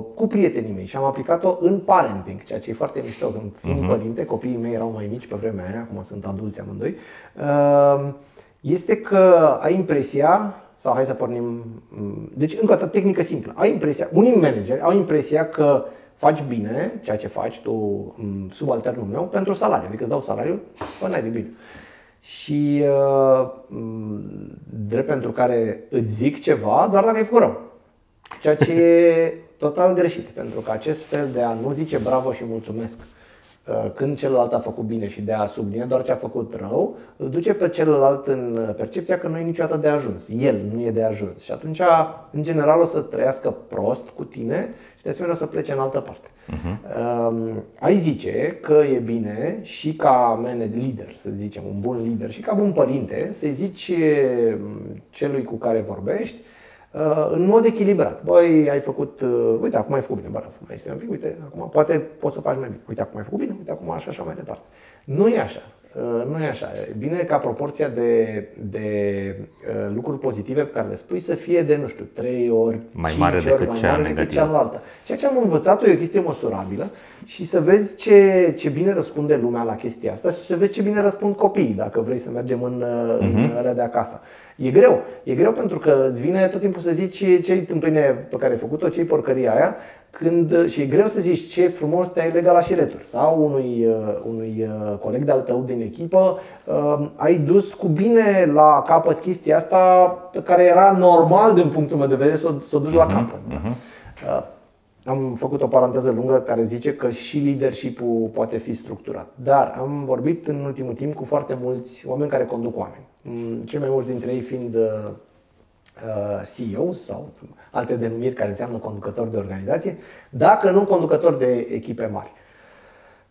cu prietenii mei și am aplicat-o în parenting, ceea ce e foarte mișto, când fiind uh-huh. părinte, copiii mei erau mai mici pe vremea aia, acum sunt adulți amândoi. Uh, este că ai impresia, sau hai să pornim, deci încă o dată tehnică simplă, ai impresia, unii manageri au impresia că faci bine ceea ce faci tu, subalternul meu, pentru salariu, adică îți dau salariu, până ai de bine. Și uh, drept pentru care îți zic ceva doar dacă ai făcut rău. Ceea ce e total greșit, pentru că acest fel de a nu zice bravo și mulțumesc Uh, când celălalt a făcut bine și de a sublinia doar ce a făcut rău, îl duce pe celălalt în percepția că nu e niciodată de ajuns. El nu e de ajuns. Și atunci, în general, o să trăiască prost cu tine și de asemenea o să plece în altă parte. Uh-huh. Ai zice că e bine și ca manager, lider, să zicem, un bun lider și ca bun părinte, să-i zici celui cu care vorbești, Uh, în mod echilibrat. Băi, ai făcut, uh, uite, acum ai făcut bine, bă, mai este un pic, uite, acum poate poți să faci mai bine. Uite, acum ai făcut bine, uite, acum așa, așa mai departe. Nu e așa. Uh, nu e așa. E bine ca proporția de, de uh, lucruri pozitive pe care le spui să fie de, nu știu, 3 ori, mai mare ori, decât mai cea mare decât cealaltă. Ceea ce am învățat e o chestie măsurabilă și să vezi ce, ce bine răspunde lumea la chestia asta și să vezi ce bine răspund copiii dacă vrei să mergem în, uh-huh. în mhm. alea de acasă. E greu. E greu pentru că îți vine tot timpul să zici ce-i tâmpline pe care ai făcut-o, ce-i porcăria aia când, și e greu să zici ce frumos te-ai legat la șireturi sau unui, uh, unui uh, coleg de-al tău din echipă uh, ai dus cu bine la capăt chestia asta pe care era normal din punctul meu de vedere să, să o duci uh-huh, la mhm, capăt. Uh-huh. Am făcut o paranteză lungă care zice că și leadership-ul poate fi structurat. Dar am vorbit în ultimul timp cu foarte mulți oameni care conduc oameni. Mm, cei mai mulți dintre ei fiind Uh, CEO sau alte denumiri care înseamnă conducător de organizație, dacă nu conducător de echipe mari.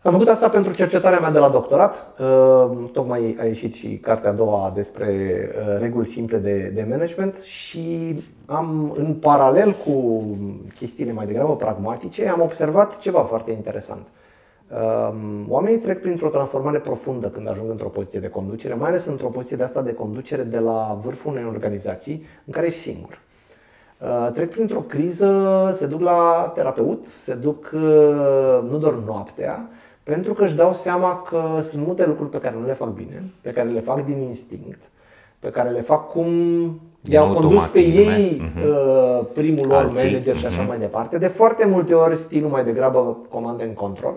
Am făcut asta pentru cercetarea mea de la doctorat. Uh, tocmai a ieșit și cartea a doua despre uh, reguli simple de, de management și am, în paralel cu chestiile mai degrabă pragmatice, am observat ceva foarte interesant. Ehm, oamenii trec printr-o transformare profundă când ajung într-o poziție de conducere, mai ales într-o poziție de asta de conducere de la vârful unei organizații în care ești singur. Ehm, trec printr-o criză, se duc la terapeut, se duc ehm, nu doar noaptea, pentru că își dau seama că sunt multe lucruri pe care nu le fac bine, pe care le fac din instinct, pe care le fac cum i-au condus pe ei uh-huh. primul lor Alții. manager și așa uh-huh. mai departe. De foarte multe ori stilul mai degrabă comandă în control.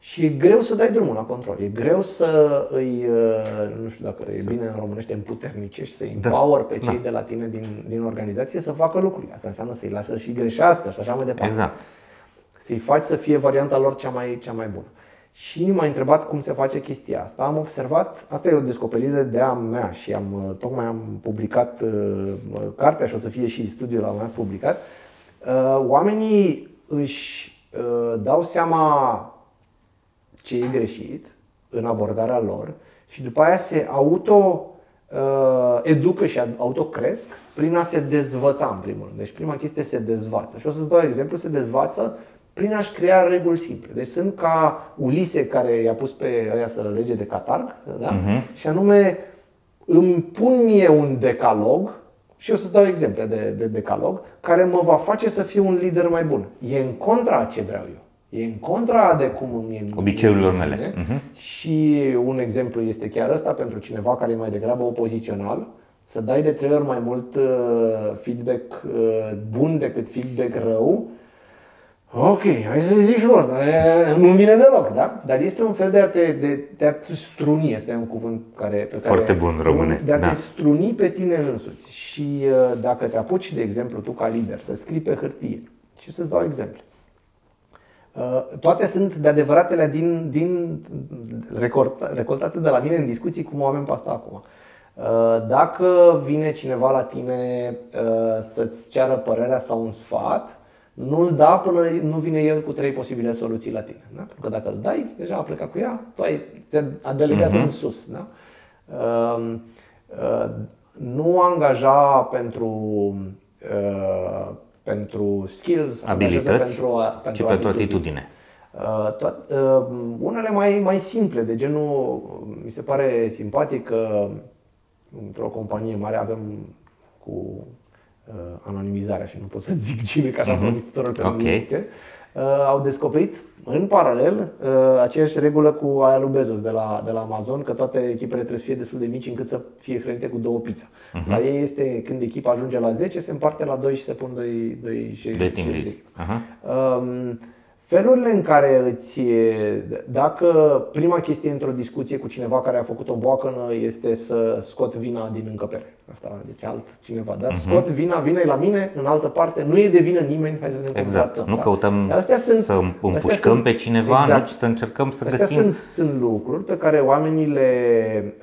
Și e greu să dai drumul la control. E greu să îi, uh, nu știu dacă e bine în românește, împuternicești, să da. empower pe cei da. de la tine din, din organizație să facă lucruri. Asta înseamnă să-i lași să și greșească și așa mai departe. Exact. Să-i faci să fie varianta lor cea mai, cea mai bună. Și m-a întrebat cum se face chestia asta. Am observat, asta e o descoperire de a mea și am, uh, tocmai am publicat uh, cartea și o să fie și studiul la mea publicat. Uh, oamenii își uh, dau seama ce e greșit în abordarea lor și după aia se auto uh, educă și autocresc prin a se dezvăța în primul rând. Deci prima chestie se dezvață. Și o să-ți dau exemplu, se dezvață prin a-și crea reguli simple. Deci sunt ca Ulise care i-a pus pe ăia să lege de catarg, da? uh-huh. și anume îmi pun mie un decalog și o să-ți dau exemple de, de decalog care mă va face să fiu un lider mai bun. E în contra a ce vreau eu. E în contra de cum îmi obiceiurilor mele. Uh-huh. Și un exemplu este chiar ăsta pentru cineva care e mai degrabă opozițional, să dai de trei ori mai mult uh, feedback uh, bun decât feedback rău, Ok, hai să zici și asta, nu vine deloc, da? Dar este un fel de a te, de, de a te struni, este un cuvânt care, pe care... Foarte bun românesc, De a da. te struni pe tine însuți. Și uh, dacă te apuci, de exemplu, tu ca lider, să scrii pe hârtie, și să-ți dau exemple. Uh, Toate sunt de adevăratele din, din recorta, recoltate de la mine în discuții cum o avem pe asta acum. Uh, Dacă vine cineva la tine uh, să-ți ceară părerea sau un sfat, nu-l da până nu vine el cu trei posibile soluții la tine. Da? Pentru că dacă îl dai, deja a plecat cu ea, tu ai ți-a delegat uh-huh. în sus. Da? Uh, uh, Nu angaja pentru, uh, pentru skills, angajează Abilități, pentru, a- pentru ci pentru atitudine. Uh, toat, uh, unele mai, mai simple, de genul, mi se pare simpatic că într-o companie mare avem cu uh, anonimizarea și nu pot să zic cine, că așa am promis tuturor că nu Ok. zic ce, uh, au descoperit în paralel uh, aceeași regulă cu aia lui Bezos de la, de la Amazon, că toate echipele trebuie să fie destul de mici încât să fie hrănite cu două pizza. La ei este când echipa ajunge la 10, se împarte la 2 și se pun 2 doi, și, De team și- lead. Aha. Um, felurile în care îți, dacă prima chestie într-o discuție cu cineva care a făcut o boacănă este să scot vina din încăpere. Asta, deci alt cineva, da? Scot vina, vina e la mine, în altă parte, nu e de vină nimeni, hai să vedem cum Exact. să Nu căutăm Dar astea sunt, să astea împușcăm sunt- pe cineva, exact. nu, ci să încercăm să Astea găsim. sunt, sunt lucruri pe care oamenii le,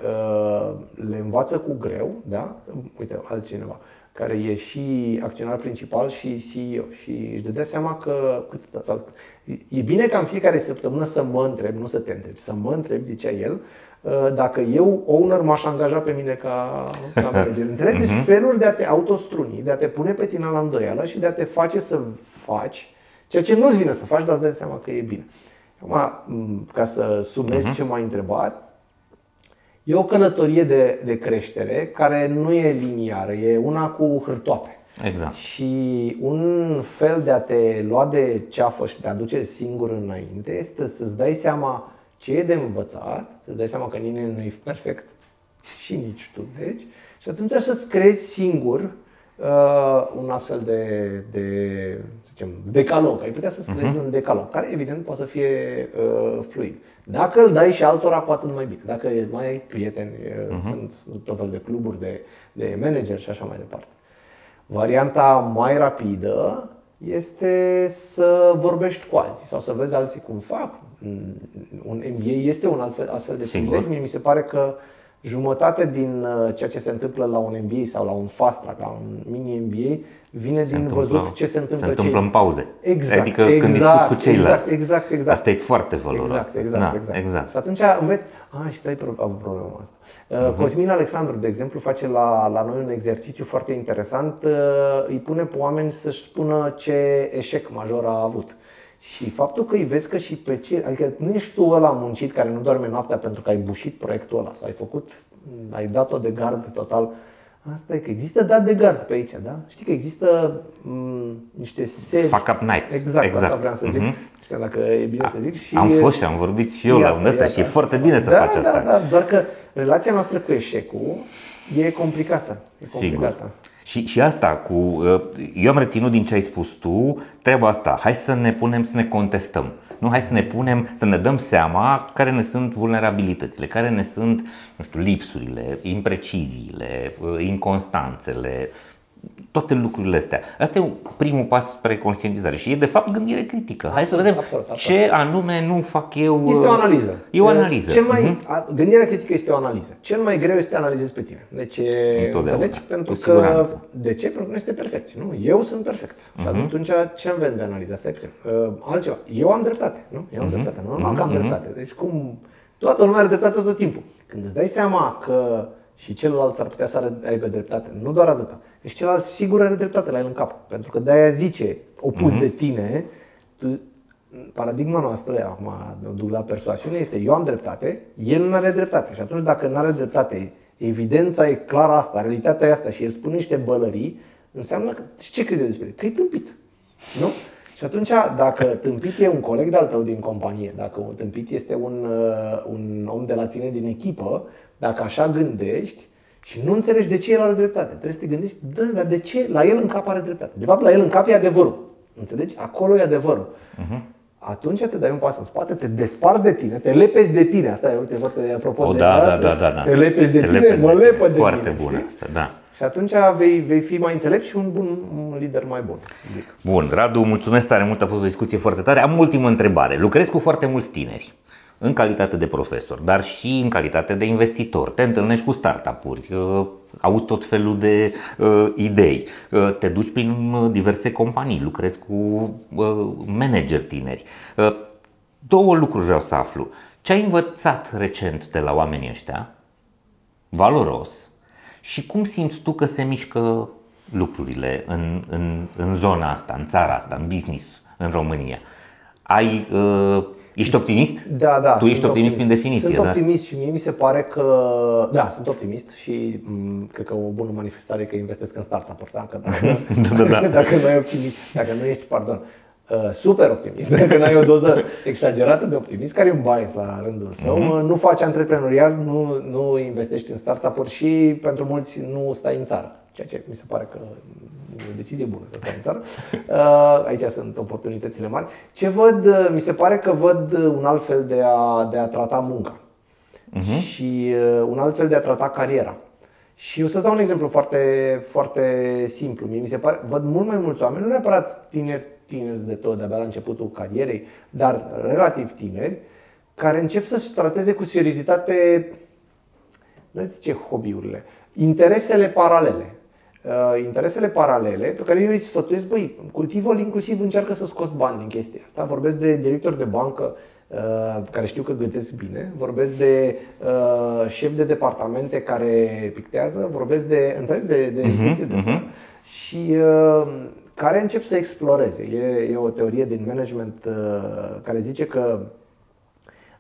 uh, le învață cu greu, da? Uite, altcineva care e și acționar principal și CEO și își dădea seama că cât, sau, e bine ca în fiecare săptămână să mă întreb, nu să te întrebi, să mă întreb, zicea el, uh, dacă eu, owner, m-aș angaja pe mine ca, ca manager. Înțelegi? Deci feluri de a te autostruni, de a te pune pe tine la îndoială și de a te face să faci ceea ce nu-ți vine să faci, dar îți dai seama că e bine. Acum, m, ca să sumez ce m-ai întrebat, e o călătorie de, de creștere care nu e liniară, e una cu hârtoape. Exact. Și un fel de a te lua de ceafă și de a duce singur înainte este să-ți dai seama ce e de învățat, să-ți dai seama că nimeni nu e perfect și nici tu, deci, și atunci să-ți creezi singur uh, un astfel de, de să zicem, decalog. Ai putea să-ți creezi un decalog, care evident poate să fie uh, fluid. Dacă îl dai și altora, cu atât mai bine. Dacă mai ai prieteni, uh, sunt tot fel de cluburi de, de manager și așa mai departe. Varianta mai rapidă este să vorbești cu alții sau să vezi alții cum fac. Un MBA este un altfel, astfel de Sigur. prilej. Mie mi se pare că jumătate din uh, ceea ce se întâmplă la un MBA sau la un fast track, la un mini MBA, vine din întâmplă- văzut ce se întâmplă, se întâmplă în pauze. Exact, Adică exact, când discuți cu ceilalți. Exact, exact, exact. Asta e foarte valoros. Exact, exact, Da, exact. exact. Și atunci înveți, a, și tu ai pro- avut problema asta. Uh, Mhm. Cosmin Alexandru, de exemplu, face la, la noi un exercițiu foarte interesant. Uh, Îi pune pe oameni să-și spună ce eșec major a avut. Și faptul că îi vezi că și pe ce, adică nu ești tu ăla muncit care nu doarme noaptea pentru că ai bușit proiectul ăla sau ai făcut, ai dat-o de gard total. Asta e că există dat de gard pe aici, da? Știi că există m- niște serii. Fuck up nights. Exact, Exact. asta vreau să zic. Mhm. Nu știu dacă e bine să zic. Și Am fost și am vorbit și eu la Iată, un ăsta iată. și e foarte bine să da, faci asta. Da, da, doar că relația noastră cu eșecul e complicată. E Sigur. Complicată. Și, și asta cu. uh, Eu am reținut din ce ai spus tu treaba asta. Hai să ne punem să ne contestăm. Nu, hai să ne punem, să ne dăm seama care ne sunt vulnerabilitățile, care ne sunt, nu știu, lipsurile, impreciziile, uh, inconstanțele, toate lucrurile astea. Asta e primul pas spre conștientizare și e de fapt gândire critică. Hai să vedem absolut, absolut. ce anume nu fac eu. Este o uh, analiză. E o analiză. Cel mai, Mhm. a, gândirea critică este o analiză. Cel mai greu este să te analizezi pe tine. De ce? Întotdeauna, Înțelegi? Pentru cu că, siguranță. de ce? Pentru că nu este perfect. Nu? Eu sunt perfect. Și Mhm. atunci ce am de analiză? Stai puțin. Uh, altceva. Eu am dreptate. Nu? Eu am Mhm. dreptate. Nu? Nu că am dreptate. Deci cum... Toată lumea are dreptate tot timpul. Când îți dai seama că și celălalt s-ar putea să are- aibă dreptate, nu doar atâta. Deci celălalt sigur are dreptate la el în cap. Pentru că de-aia zice, opus de tine, tu, paradigma noastră, acum o duc la persoasiune, este eu am dreptate, el nu are dreptate. Și atunci dacă nu are dreptate, evidența e clară asta, realitatea e asta și el spune niște bălării, înseamnă că, și ce crede despre el? Că e tâmpit. Nu? Și atunci, dacă tâmpit e un coleg de-al tău din companie, dacă un tâmpit este un, uh, un om de la tine din echipă, dacă așa gândești și nu înțelegi de ce el are dreptate, trebuie să te gândești, da, dar de ce la el în cap are dreptate? De fapt, la el în cap e adevărul. Înțelegi? Acolo e adevărul. Uh-huh. Atunci te dai un pas în spate, te despart de tine, te lepezi de tine. Asta e, uite, văd, apropo o, de da, da, da, da, da. te lepezi de te tine, lepezi mă de lepă de Foarte mine. bună știi? asta, da. Și atunci vei, vei fi mai înțelept și un bun un lider mai bun, zic. Bun, Radu, mulțumesc tare mult, a fost o discuție foarte tare. Am o ultimă întrebare. Lucrez cu foarte mulți tineri în calitate de profesor, dar și în calitate de investitor. Te întâlnești cu startup-uri, uh, auzi tot felul de uh, idei, uh, te duci prin uh, diverse companii, lucrezi cu uh, manageri tineri. Uh, două lucruri vreau să aflu. Ce ai învățat recent de la oamenii ăștia, valoros, și cum simți tu că se mișcă lucrurile în, în, în zona asta, în țara asta, în business, în România? Ai, uh, ești optimist? Da, da. Tu ești sunt optimist prin definiție, Sunt da? optimist și mie mi se pare că, da, sunt optimist și m, cred că o bună manifestare e că investesc în startup-uri, dacă, dacă, Da, da, da. dacă nu ai optimist, dacă nu ești, pardon, uh, super optimist, dacă nu ai o doză exagerată de optimist, care e un bias la rândul său, Mhm. uh, nu faci antreprenorial, nu, nu investești în startup-uri și pentru mulți nu stai în țară. Ceea ce mi se pare că e o decizie bună să stai în țară. Uh, Aici sunt oportunitățile mari. Ce văd, uh, mi se pare că văd uh, un alt fel de a, de a trata munca Mhm. și uh, un alt fel de a trata cariera. Și o să-ți dau un exemplu foarte, foarte simplu. Mie mi se pare, văd mult mai mulți oameni, nu neapărat tineri, tineri de tot, de-abia la începutul carierei, dar relativ tineri, care încep să-și trateze cu seriozitate, nu zice hobby-urile, interesele paralele. Uh, interesele paralele pe care eu îi sfătuiesc, băi, cultivă inclusiv încearcă să scoți bani din chestia asta. Vorbesc de directori de bancă uh, care știu că gândesc bine, vorbesc de uh, șef de departamente care pictează, vorbesc de, înțeleg, de, de Mhm, chestii de asta și uh, care încep să exploreze. E, e o teorie din management uh, care zice că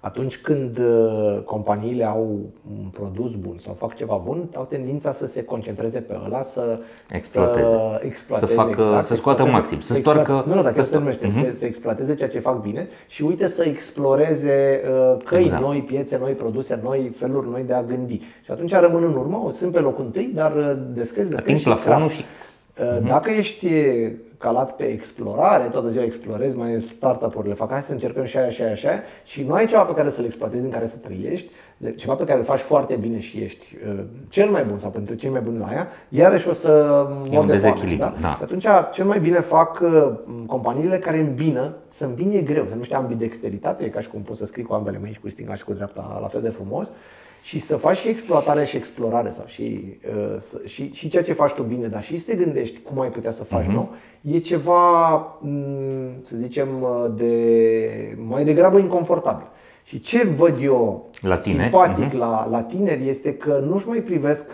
atunci când uh, companiile au un produs bun sau fac ceva bun, au tendința să se concentreze pe ăla, să Exploateze. să, exploateze, Să facă- exact, să scoată exploateze- maxim, să exploate- stoarcă- Nu, nu, dacă să să se sto- numește, Mhm. să, să exploateze ceea ce fac bine și uite să exploreze uh, căi Exact. noi, piețe noi, produse noi, feluri noi de a gândi. Și atunci rămân în urmă, sunt pe locul întâi, dar uh, descrezi, descrezi Ating și plafonul crap. și Uh, Dacă ești uh, calat pe explorare, toată ziua explorezi, mai startup-urile fac, hai să încercăm și aia și aia și aia și nu ai ceva pe care să-l exploatezi, în care să trăiești, de- ceva pe care îl faci foarte bine și ești uh, cel mai bun sau pentru cei mai buni la ea, iarăși o să mor un de foame. dezechilibru, Da? da. Și atunci cel mai bine fac uh, companiile care îmbină, să îmbini e greu, se numește ambidexteritate, e ca și cum poți să scrii cu ambele mâini și cu stânga și cu dreapta la fel de frumos și să faci și exploatare și explorare sau și, uh, să- și, și ceea ce faci tu bine, dar și să te gândești cum ai putea să faci Mhm. nou, e ceva, m, să zicem, uh, de mai degrabă inconfortabil. Și ce văd eu La tineri? simpatic Mhm. la, la tineri este că nu-și mai privesc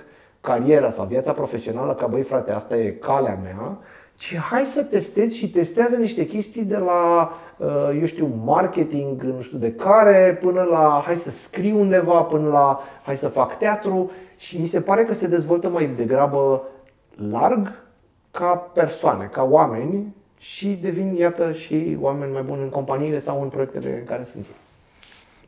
cariera sau viața profesională ca băi frate, asta e calea mea, ci hai să testezi și testează niște chestii de la, uh, eu știu, marketing, nu știu de care, până la hai să scriu undeva, până la hai să fac teatru și mi se pare că se dezvoltă mai degrabă larg ca persoane, ca oameni și devin, iată, și oameni mai buni în companiile sau în proiectele în care sunt ei.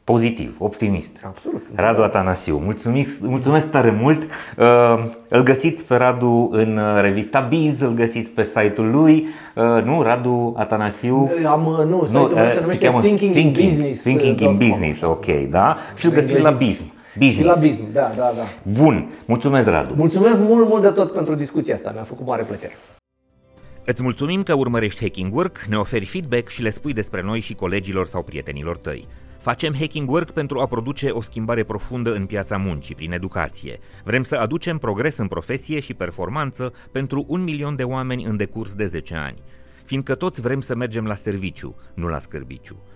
Pozitiv, optimist. Absolut. Radu Atanasiu, mulțumesc, mulțumesc tare mult. Uh, Îl găsiți pe Radu în uh, revista Biz, îl găsiți pe site-ul lui, uh, nu? Radu Atanasiu. Am, uh, nu, site-ul meu uh, se numește Thinking, in Business. Thinking in Business, ok, da? Și îl găsiți la Bism. Business. Și la Bism, da, da, da. Bun, mulțumesc Radu. Mulțumesc mult, mult de tot pentru discuția asta, mi-a făcut mare plăcere. Îți mulțumim că urmărești Hacking Work, ne oferi feedback și le spui despre noi și colegilor sau prietenilor tăi. Facem Hacking Work pentru a produce o schimbare profundă în piața muncii prin educație. Vrem să aducem progres în profesie și performanță pentru un milion de oameni în decurs de 10 ani. Fiindcă toți vrem să mergem la serviciu, nu la scârbiciu.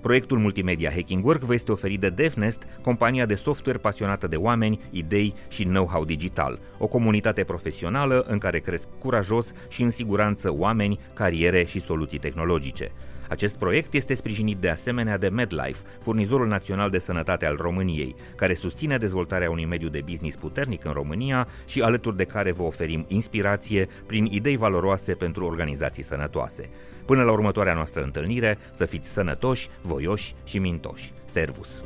Proiectul multimedia Hacking Work vă este oferit de DevNest, compania de software pasionată de oameni, idei și know-how digital, o comunitate profesională în care cresc curajos și în siguranță oameni, cariere și soluții tehnologice. Acest proiect este sprijinit de asemenea de MedLife, furnizorul național de sănătate al României, care susține dezvoltarea unui mediu de business puternic în România și alături de care vă oferim inspirație prin idei valoroase pentru organizații sănătoase. Până la următoarea noastră întâlnire, să fiți sănătoși, voioși și mintoși. Servus!